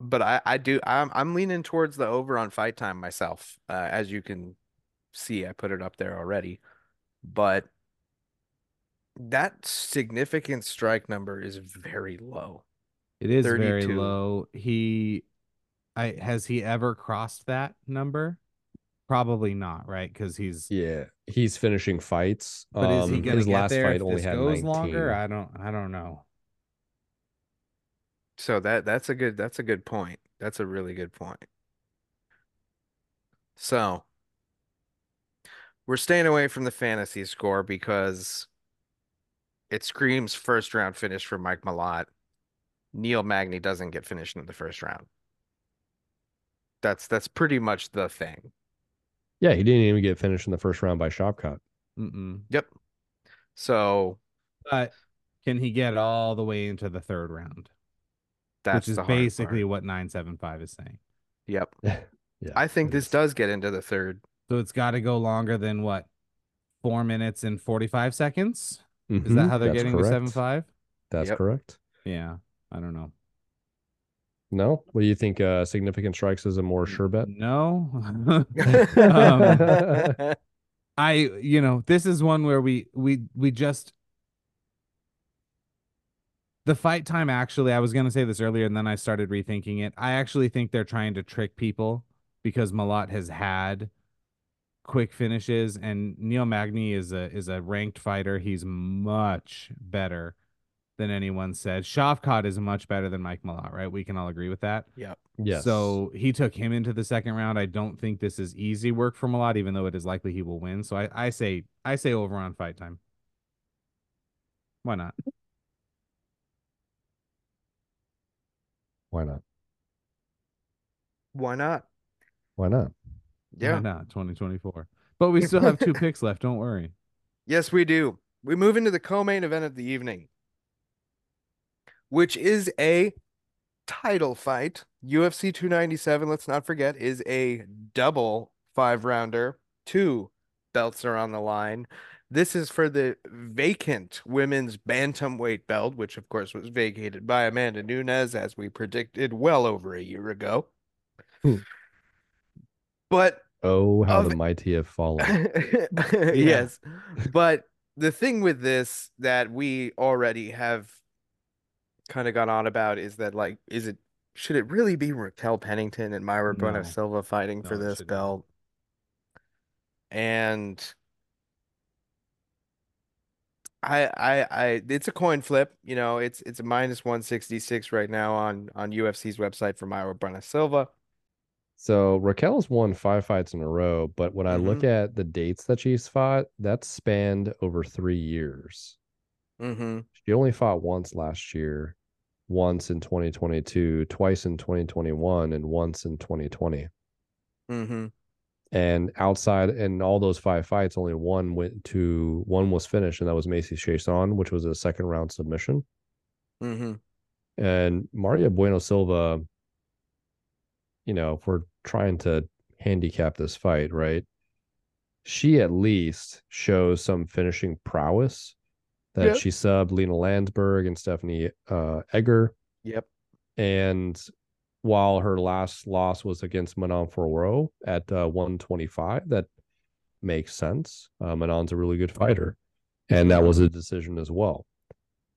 B: But I, I do I'm I'm leaning towards the over on fight time myself. Uh, as you can see, I put it up there already. But that significant strike number is very low.
C: It is very low. He, I has he ever crossed that number? Probably not, right? Because he's.
A: Yeah, he's finishing fights.
C: But is he
A: Um,
C: gonna
A: his
C: get
A: last
C: there
A: fight
C: if
A: only
C: this
A: had
C: goes
A: 19.
C: longer? I don't. I don't know.
B: So that that's a good that's a good point. That's a really good point. So we're staying away from the fantasy score because it screams first round finish for Mike Malott. Neil Magny doesn't get finished in the first round. That's that's pretty much the thing.
A: Yeah, he didn't even get finished in the first round by Shavkat.
C: Mm-mm.
B: Yep. So
C: But can he get all the way into the third round?
B: that's
C: which is basically
B: part.
C: what nine seven five is saying.
B: Yep.
A: yeah,
B: I think this
A: is.
B: does get into the third.
C: So it's got to go longer than what? Four minutes and forty five seconds. Is that
A: Mhm,
C: how they're
A: that's
C: getting to seven five?
A: That's
B: Yep.
A: correct.
C: Yeah, I don't know.
A: No, what do you think? Uh, significant strikes is a more sure bet.
C: No.
B: Um,
C: I you know, this is one where we we we just the fight time actually, I was going to say this earlier and then I started rethinking it. I actually think they're trying to trick people because Malott has had quick finishes and Neil Magny is a is a ranked fighter. He's much better than anyone said. Shavkat is much better than Mike Malott, right? We can all agree with that.
B: Yep.
A: Yes.
C: So he took him into the second round. I don't think this is easy work for Malott, even though it is likely he will win. So I, I say I say over on fight time. Why not?
A: why not?
B: Why not?
A: Why not?
B: Yeah.
C: Why not? 2024. But we still have two picks left. Don't worry.
B: Yes, we do. We move into the co-main event of the evening, which is a title fight. UFC 297, let's not forget, is a double five rounder. Two belts are on the line. This is for the vacant women's bantamweight belt, which of course was vacated by Amanda Nunes, as we predicted well over a year ago.
A: Hmm.
B: But
A: Oh, how
B: Of-
A: the mighty have fallen.
B: yes. But the thing with this that we already have kind of gone on about is that like is it should it really be Raquel Pennington and Myra
C: No.
B: Silva fighting for
C: No, it
B: this belt? And I I I it's a coin flip, you know, it's it's a minus 166 right now on on UFC's website for Myra Bueno Silva.
A: So Raquel's won five fights in a row, but when I look
B: Mhm.
A: at the dates that she's fought, that's spanned over three years.
B: Mm-hmm.
A: She only fought once last year, once in 2022, twice in 2021, and once in 2020.
B: Mm-hmm.
A: And outside in all those five fights, only one went to one was finished, and that was Macy Chiasson, which was a second round submission.
B: Mm-hmm.
A: And Maria Bueno Silva, you know, if we're trying to handicap this fight, right? She at least shows some finishing prowess that
B: Yeah.
A: she subbed Lina Lansberg and Stephanie uh, Egger.
B: Yep.
A: And while her last loss was against Manon Fiorot at uh, 125, that makes sense. Uh, Manon's a really good fighter, and that was a decision as well.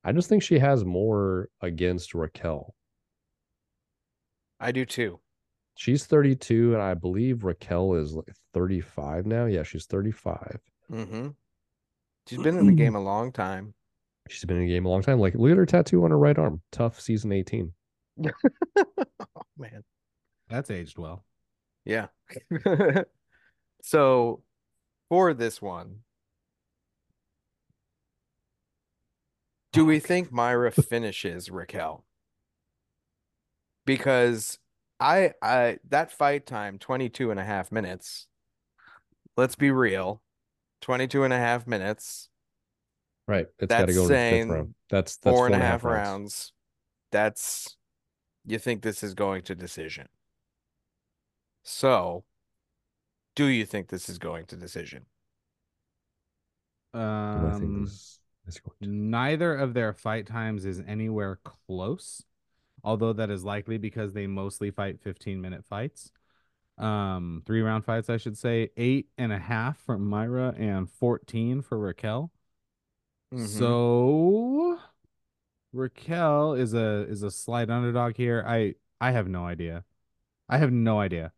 A: I just think she has more against Raquel.
B: I do too.
A: She's 32, and I believe Raquel is like 35 now. Yeah, she's 35.
B: Mm-hmm. She's been in the game a long time.
A: She's been in the game a long time. Like, look at her tattoo on her right arm. TUF season 18.
B: oh man.
C: That's aged well.
B: Yeah. so for this one, do we think Myra finishes Raquel? Because I I that fight time 22 and a half minutes. Let's be real. 22 and a half minutes,
A: Right. It's got to
B: That's
A: go in the fifth
B: saying
A: round. That's that's
B: four and a half rounds. That's you think this is going to decision. So, do you think this is going to decision?
A: Do I think
C: Um,
A: this is going to-
C: neither of their fight times is anywhere close, although that is likely because they mostly fight 15 minute fights. Um, three round fights, I should say. Eight and a half for Myra and 14 for Raquel.
B: Mhm.
C: So Raquel is a is a slight underdog here. I I have no idea. I have no idea.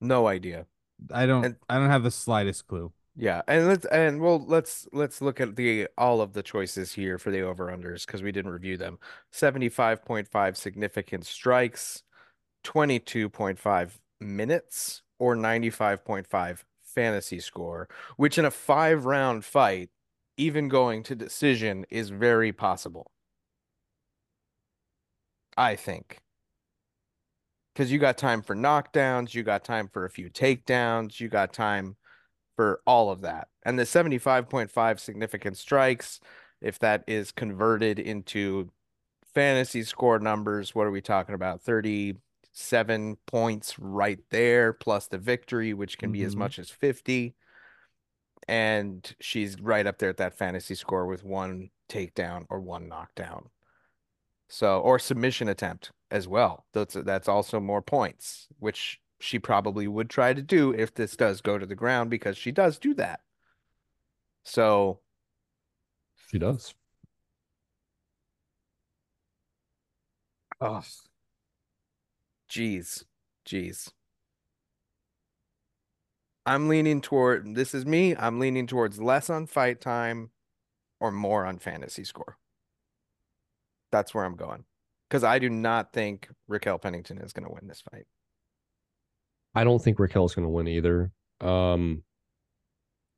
B: no idea.
C: I don't
B: And-
C: I don't have the slightest clue.
B: Yeah, and let's and well let's let's look at the all of the choices here for the over unders because we didn't review them. 75.5 significant strikes, 22.5 minutes, or 95.5 fantasy score, which in a five round fight, even going to decision, is very possible. I think. Because you got time for knockdowns, you got time for a few takedowns, you got time for all of that. And the 75.5 significant strikes, if that is converted into fantasy score numbers, what are we talking about? 37 points right there, plus the victory, which can be as
C: Mhm.
B: much as 50. And she's right up there at that fantasy score with one takedown or one knockdown. So, or submission attempt as well. That's that's also more points, which she probably would try to do if this does go to the ground because she does do that. So,
A: She does.
B: oh, geez, geez. I'm leaning toward this is me. I'm leaning towards less on fight time or more on fantasy score. That's where I'm going. Because I do not think Raquel Pennington is going to win this fight.
A: I don't think Raquel's going to win either. Um,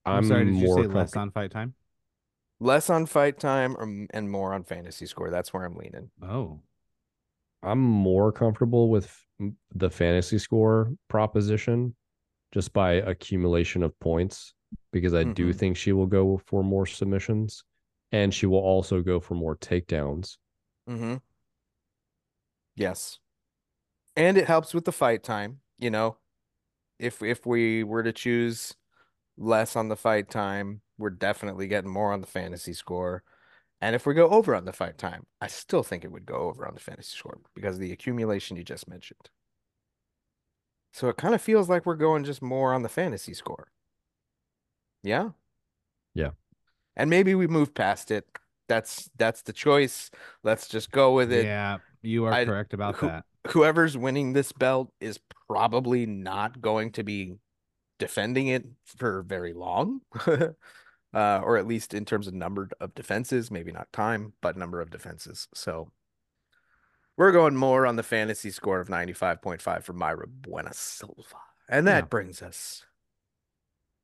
C: I'm,
A: I'm,
C: sorry, did you
A: more
C: say less on fight time?
B: Less on fight time or, and more on fantasy score. That's where I'm leaning.
C: Oh.
A: I'm more comfortable with f- the fantasy score proposition just by accumulation of points because I do
B: Mhm.
A: think she will go for more submissions and she will also go for more takedowns.
B: Mm-hmm. Yes. And it helps with the fight time, you know. If if we were to choose less on the fight time, we're definitely getting more on the fantasy score. And if we go over on the fight time, I still think it would go over on the fantasy score because of the accumulation you just mentioned. So it kind of feels like we're going just more on the fantasy score. Yeah?
A: Yeah.
B: And maybe we move past it. That's that's the choice. Let's just go with it
C: Yeah, you are
B: I-
C: correct about
B: who-
C: that.
B: whoever's winning this belt is probably not going to be defending it for very long. uh, or at least in terms of number of defenses, maybe not time, but number of defenses. So we're going more on the fantasy score of 95.5 for Myra Bueno Silva. And that
C: Yeah.
B: brings us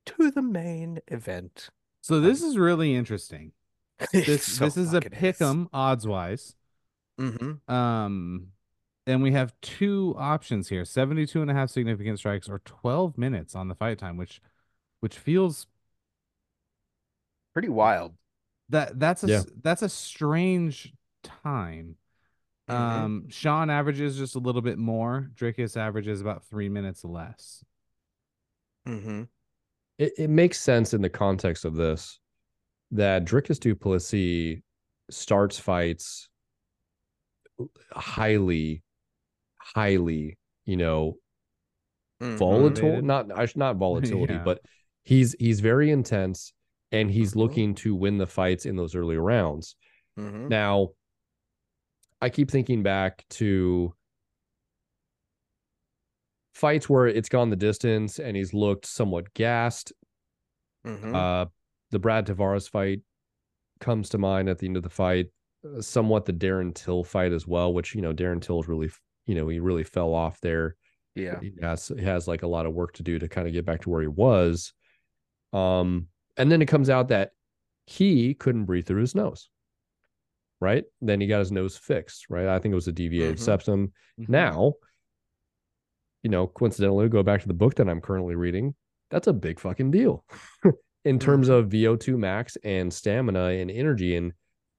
B: to the main event.
C: So this is really interesting. This
B: So
C: this is a pick 'em odds wise.
B: Mhm.
C: Um and we have two options here 72 and a half significant strikes or 12 minutes on the fight time which which feels
B: Pretty wild.
C: that that's a
A: Yeah.
C: that's a strange time
B: Mhm.
C: um sean averages just a little bit more Dricus averages about three minutes less
B: Mm-hmm.
A: It, it makes sense in the context of this that Dricus DuPlessis starts fights highly, highly, you know,
B: Mhm.
A: volatile. Not I should not volatility,
C: Yeah.
A: but he's he's very intense and he's
B: Mhm.
A: looking to win the fights in those early rounds.
B: Mhm.
A: Now, I keep thinking back to fights where it's gone the distance and he's looked somewhat gassed.
B: Mhm.
A: Uh, the Brad Tavares fight comes to mind at the end of the fight. uh, Somewhat the Darren Till fight as well, which you know Darren Till's really, you know, he really fell off there.
B: yeah.
A: He has he has like a lot of work to do to kind of get back to where he was. Um, and then it comes out that he couldn't breathe through his nose. Right. Then he got his nose fixed. Right. I think it was a deviated
B: Mhm.
A: septum.
C: Mhm.
A: Now, you know, coincidentally, go back to the book that I'm currently reading. That's a big fucking deal in terms
B: Mhm.
A: of VO2 max and stamina and energy and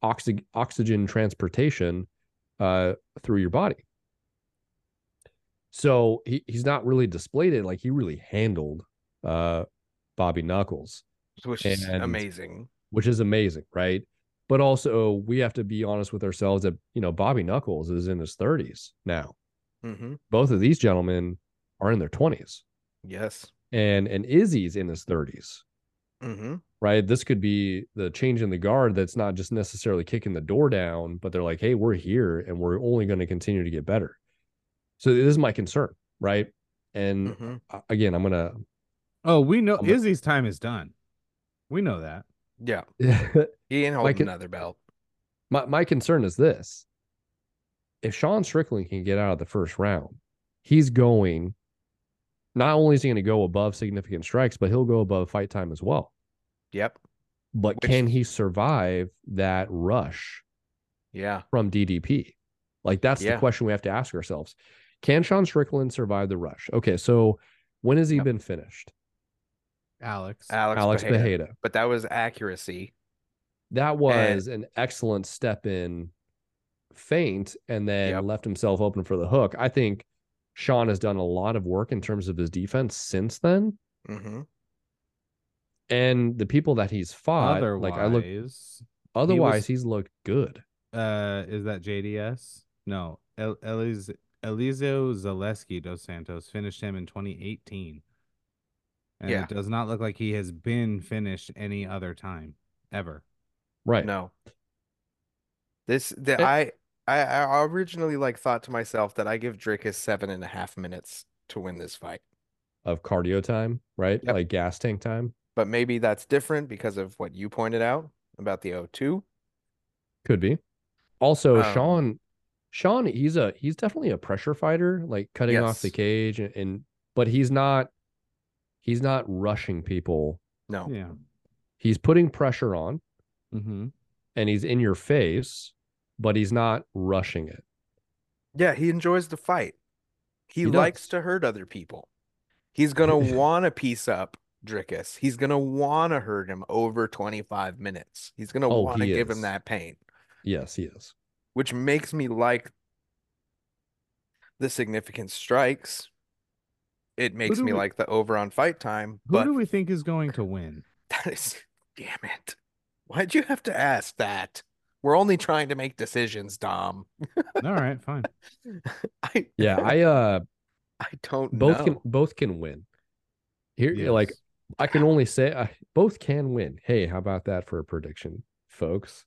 A: oxy- oxygen transportation uh, through your body. So he, he's not really displayed it like he really handled uh, Bobby Knuckles,
B: Which is amazing.
A: which is amazing, right? But also, we have to be honest with ourselves that you know Bobby Knuckles is in his 30s now.
B: Hmm
A: both of these gentlemen are in their 20s
B: Yes.
A: and and izzy's in his 30s
B: hmm
A: right? This could be the change in the guard that's not just necessarily kicking the door down but they're like hey we're here and we're only going to continue to get better. So this is my concern right? And
B: hmm
A: uh, again i'm gonna
C: Oh, we know
A: I'm a-
C: Izzy's time is done. We know that.
B: Yeah.
A: my,
B: He ain't holding
A: con-
B: another belt.
A: my concern is this if sean strickland can get out of the first round he's going not only is he going to go above significant strikes but he'll go above fight time as well
B: Yep.
A: but
B: Which-
A: can he survive that rush
B: Yeah.
A: from DDP? Like that's
B: Yeah.
A: the question we have to ask ourselves. Can Sean Strickland survive the rush? Okay, so when has he
B: Yep.
A: been finished?
C: Alex.
B: Alex,
A: Alex
B: Pereira.
A: Pereira.
B: But that was accuracy.
A: That was an excellent step in feint and then
B: Yep.
A: left himself open for the hook. I think Sean has done a lot of work in terms of his defense since then.
B: hmm
A: And the people that he's fought,
C: Otherwise,
A: like I look otherwise he's looked good.
C: uh, is that JDS? No, El- Eliz Elizeu Zaleski dos Santos finished him in 2018. And
B: Yeah.
C: it does not look like he has been finished any other time ever.
A: Right.
B: No. This the
A: Eh.
B: I, I I originally like thought to myself that I give Dricus seven and a half minutes to win this fight.
A: Of cardio time, right?
B: Yep.
A: Like gas tank time.
B: But maybe that's different because of what you pointed out about the O2.
A: Could be. Also,
B: Um,
A: Sean, Sean, he's a he's definitely a pressure fighter, like cutting off the cage, and, and but he's not he's not rushing people.
B: No.
C: Yeah.
A: He's putting pressure on,
C: Mm-hmm.
A: and he's in your face, but he's not rushing it.
B: Yeah, he enjoys the fight. He,
A: He
B: likes to hurt other people. He's gonna want to piece up Dricus. He's gonna want to hurt him over 25 minutes. He's gonna
A: Oh,
B: want to give
A: is.
B: him that pain,
A: Yes, he is.
B: which makes me like the significant strikes. It makes me
C: we-
B: like the over on fight time,
C: Who
B: but
C: do we think is going to win?
B: that is damn it. Why'd you have to ask that? We're only trying to make decisions, Dom.
C: All right, fine.
B: I
A: Yeah, I uh
B: I don't
A: both
B: know.
A: can both can win. Here, like I can only say I, both can win. Hey, how about that for a prediction, folks?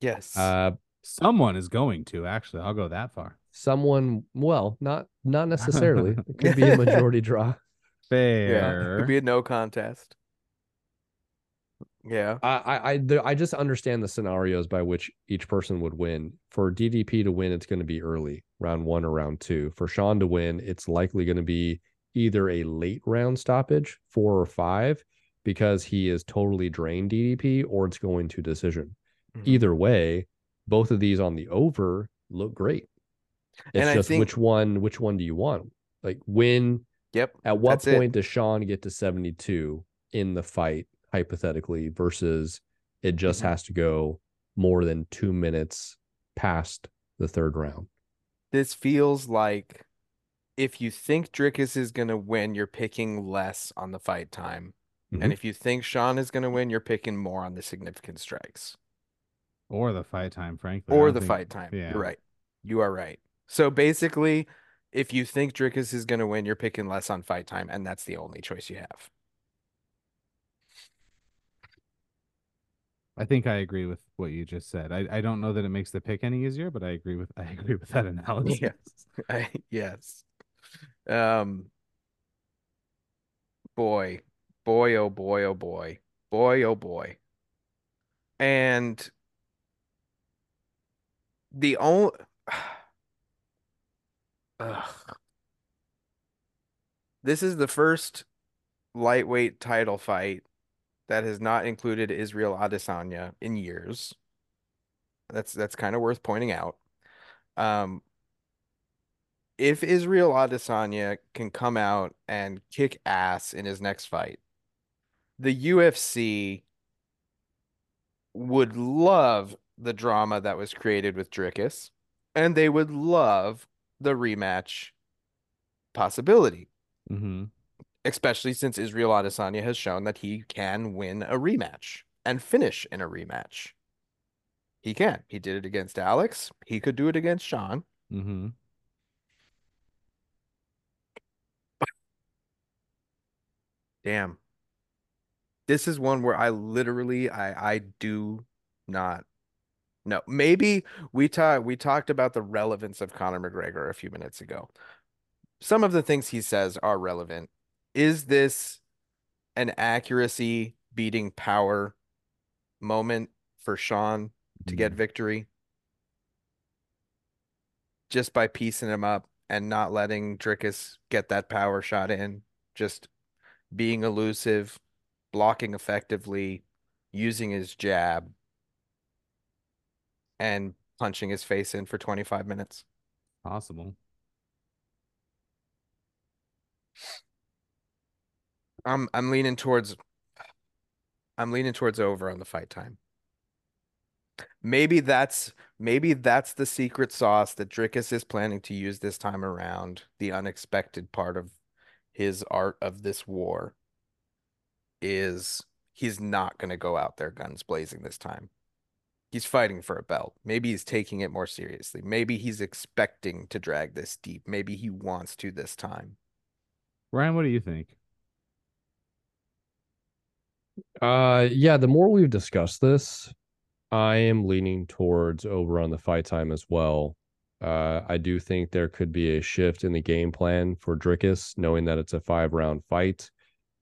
B: Yes.
A: Uh,
C: Someone is going to actually. I'll go that far.
A: Someone, well, not not necessarily. It could be a majority draw.
B: fair yeah.
C: Fair.
B: Could be a no contest. Yeah.
A: I I I, there- I just understand the scenarios by which each person would win. For DDP to win, it's going to be early, round one or round two. For Sean to win, it's likely going to be either a late round stoppage, four or five, because he is totally drained DDP, or it's going to decision.
B: Mhm.
A: Either way, both of these on the over look great. It's
B: And I
A: just
B: think-
A: which one which one do you want? Like when
B: Yep.
A: at what
B: That's it.
A: point does Sean get to 72 in the fight, hypothetically, versus it just
B: Mhm.
A: has to go more than two minutes past the third round?
B: This feels like if you think Dricus is going to win, you're picking less on the fight time.
A: Mhm.
B: And if you think Sean is going to win, you're picking more on the significant strikes
C: Or the fight time, frankly.
B: Or the
C: think-
B: fight time.
C: yeah.
B: You're right. You are right. So basically, if you think Dricus is going to win, you're picking less on fight time, and that's the only choice you have.
C: I think I agree with what you just said. I, I don't know that it makes the pick any easier, but I agree with I agree with that analogy.
B: Yes. I, yes. Um. Boy, boy, oh boy, oh boy, boy, oh boy. And the only. Ugh. This is the first lightweight title fight that has not included Israel Adesanya in years. That's that's kind of worth pointing out. Um, if Israel Adesanya can come out and kick ass in his next fight, the UFC would love the drama that was created with Dricus, and they would love the rematch possibility,
C: hmm
B: especially since Israel Adesanya has shown that he can win a rematch and finish in a rematch. He can. He did it against Alex. He could do it against Sean.
C: hmm
B: Damn. This is one where I literally I I do not know. Maybe we talked we talked about the relevance of Conor McGregor a few minutes ago. Some of the things he says are relevant. Is this an accuracy beating power moment for Sean to get mm-hmm. victory? Just by piecing him up and not letting Dricus get that power shot in, just being elusive, blocking effectively, using his jab, and punching his face in for 25 minutes.
C: Possible.
B: I'm I'm leaning towards I'm leaning towards over on the fight time. Maybe that's maybe that's the secret sauce that Dricus is planning to use this time around, the unexpected part of his art of this war is he's not going to go out there guns blazing this time. He's fighting for a belt. Maybe he's taking it more seriously. Maybe he's expecting to drag this deep. Maybe he wants to this time.
C: Ryan, what do you think?
A: Uh, yeah, the more we've discussed this, I am leaning towards over on the fight time as well. Uh, I do think there could be a shift in the game plan for Dricus, knowing that it's a five round fight.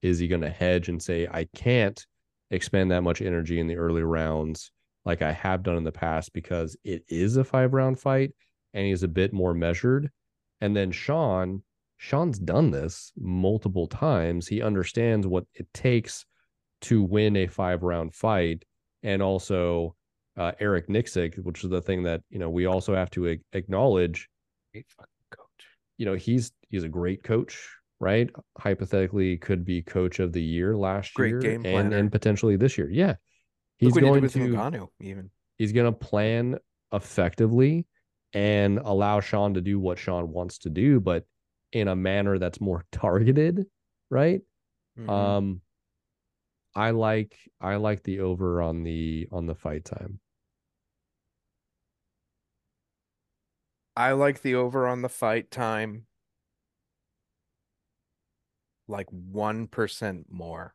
A: Is he going to hedge and say, I can't expend that much energy in the early rounds like I have done in the past because it is a five round fight and he's a bit more measured? And then Sean, Sean's done this multiple times. He understands what it takes to win a five round fight and also uh, Eric Nicksick, which is the thing that you know we also have to a- acknowledge.
B: Great fucking coach.
A: You know he's he's a great coach, right? Hypothetically, could be coach of the year last
B: Great
A: year
B: game
A: and
B: planner.
A: and potentially this year. Yeah, he's
B: what he did
A: going
B: with
A: to
B: even.
A: he's going to plan effectively and allow Sean to do what Sean wants to do, but in a manner that's more targeted, right?
B: Mhm.
A: Um, I like I like the over on the on the fight time.
B: I like the over on the fight time like 1% more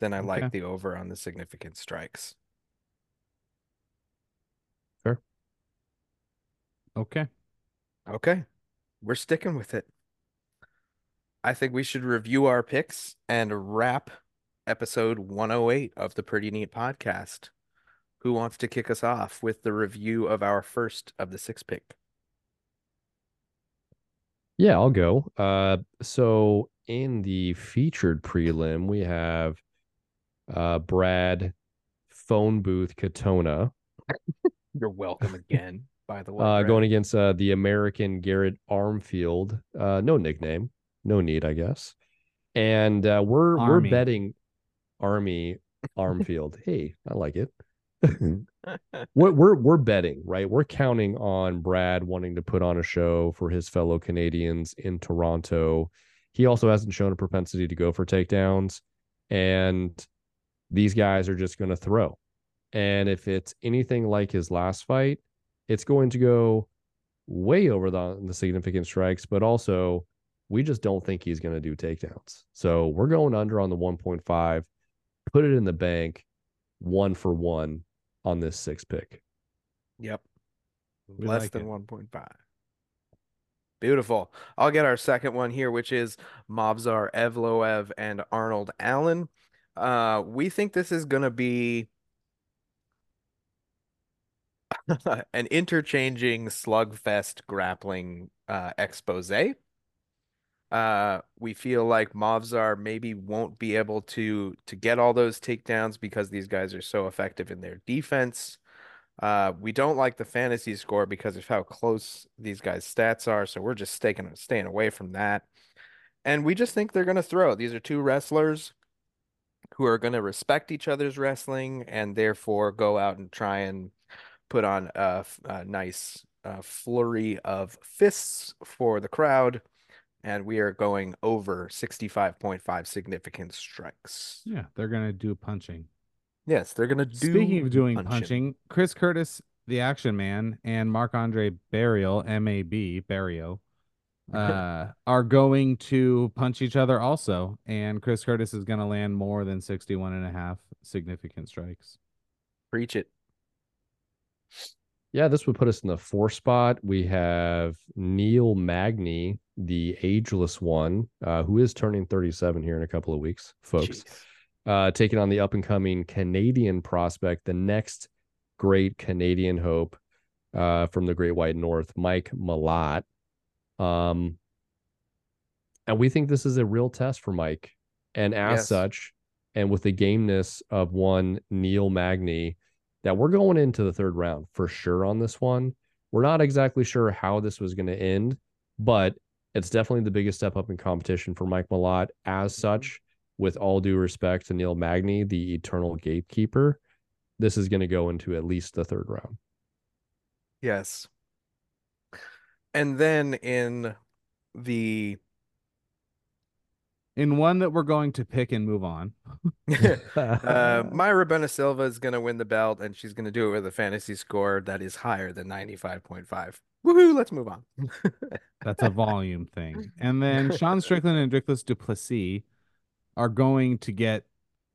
B: than I like the over on the significant strikes.
C: Okay.
B: Okay. We're sticking with it. I think we should review our picks and wrap episode 108 of the Pretty Neat podcast. Who wants to kick us off with the review of our first of the six pick?
A: Yeah, I'll go. Uh, so in the featured prelim, we have uh Brad phone booth Katona
B: You're welcome again, by the way.
A: uh
B: Brad.
A: going against uh the American Garrett Armfield. Uh no nickname, no need, I guess. And uh we're
C: Army.
A: we're betting Army Armfield. hey, I like it. we're, we're we're betting, right? We're counting on Brad wanting to put on a show for his fellow Canadians in Toronto. He also hasn't shown a propensity to go for takedowns, and these guys are just going to throw. And if it's anything like his last fight, it's going to go way over the, the significant strikes, but also we just don't think he's going to do takedowns. So we're going under on the 1.5, put it in the bank, one for one on this six pick.
B: Yep.
C: We
B: Less
C: like
B: than
C: it.
B: 1.5. Beautiful. I'll get our second one here, which is Movsar Evloev and Arnold Allen. Uh, we think this is going to be an interchanging slugfest grappling uh, expose. Uh, we feel like Movsar maybe won't be able to to get all those takedowns because these guys are so effective in their defense. Uh, we don't like the fantasy score because of how close these guys' stats are, so we're just staking, staying away from that. And we just think they're going to throw. These are two wrestlers who are going to respect each other's wrestling and therefore go out and try and put on a nice uh, flurry of fists for the crowd. And we are going over 65.5 significant strikes.
C: Yeah, they're gonna do punching.
B: Yes, they're going to do.
C: Speaking of doing
B: punching.
C: punching, Chris Curtis, the Action Man, and Marc Andre Barriault, M A B Barriault, uh, are going to punch each other also. And Chris Curtis is going to land more than 61 and a half significant strikes.
B: Preach it.
A: Yeah, this would put us in the four spot. We have Neil Magny, the ageless one, uh, who is turning 37 here in a couple of weeks, folks. Uh, taking on the up and coming Canadian prospect, the next great Canadian hope uh, from the Great White North, Mike Malott. Um, and we think this is a real test for Mike. And as
B: Yes.
A: such, and with the gameness of one Neil Magny, that we're going into the third round for sure on this one. We're not exactly sure how this was going to end, but it's definitely the biggest step up in competition for Mike Malott. As mm-hmm. such, with all due respect to Neil Magny, the eternal gatekeeper, this is going to go into at least the third round.
B: Yes. And then in the
C: In one that we're going to pick and move on.
B: uh, Mayra Bueno Silva is going to win the belt, and she's going to do it with a fantasy score that is higher than 95.5. Woohoo, let's move on.
C: That's a volume thing. And then Sean Strickland and Dricus DuPlessis are going to get,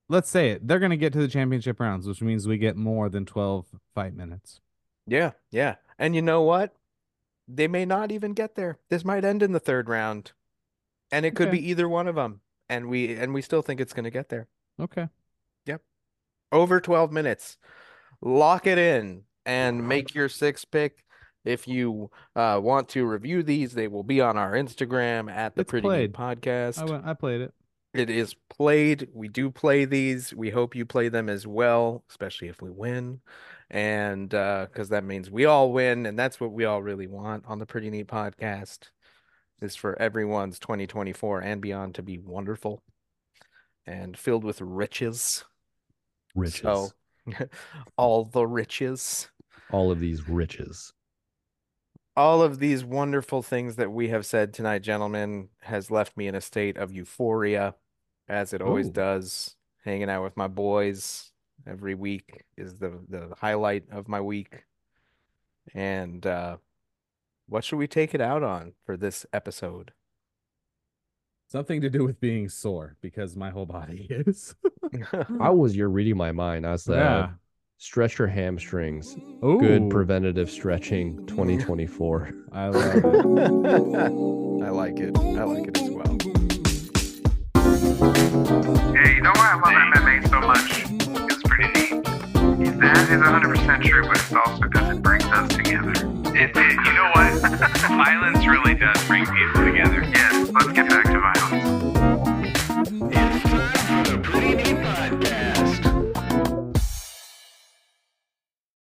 C: let's say it, they're going to get to the championship rounds, which means we get more than 12 fight minutes.
B: Yeah, yeah. And you know what? They may not even get there. This might end in the third round. And it could
C: Okay.
B: be either one of them. And we and we still think it's going to get there.
C: Okay.
B: Yep over 12 minutes. Lock it in and make your six pick. If you uh, want to review these, they will be on our Instagram at the
C: It's
B: Pretty Neat
C: played.
B: Podcast.
C: I went, I played it.
B: It is played. We do play these. We hope you play them as well, especially if we win. And uh because that means we all win, and that's what we all really want on the Pretty Neat podcast is for everyone's 2024 and beyond to be wonderful and filled with riches.
A: riches.
B: So all the riches.
A: all of these riches.
B: all of these wonderful things that we have said tonight, gentlemen, has left me in a state of euphoria, as it always
A: Ooh.
B: does. Hanging out with my boys every week is the the highlight of my week. And uh, what should we take it out on for this episode?
C: Something to do with being sore because my whole body is.
A: How was your reading my mind? I was that
C: yeah.
A: stretch your hamstrings.
C: Ooh,
A: Good preventative stretching 2024.
C: I love it.
B: I like it. I like it as well.
D: Yeah, you know why I love MMA so much? It's pretty neat. That is 100% true, but it's also because it brings us together. It, it, you know what? Violence really does bring people together. Yes, let's get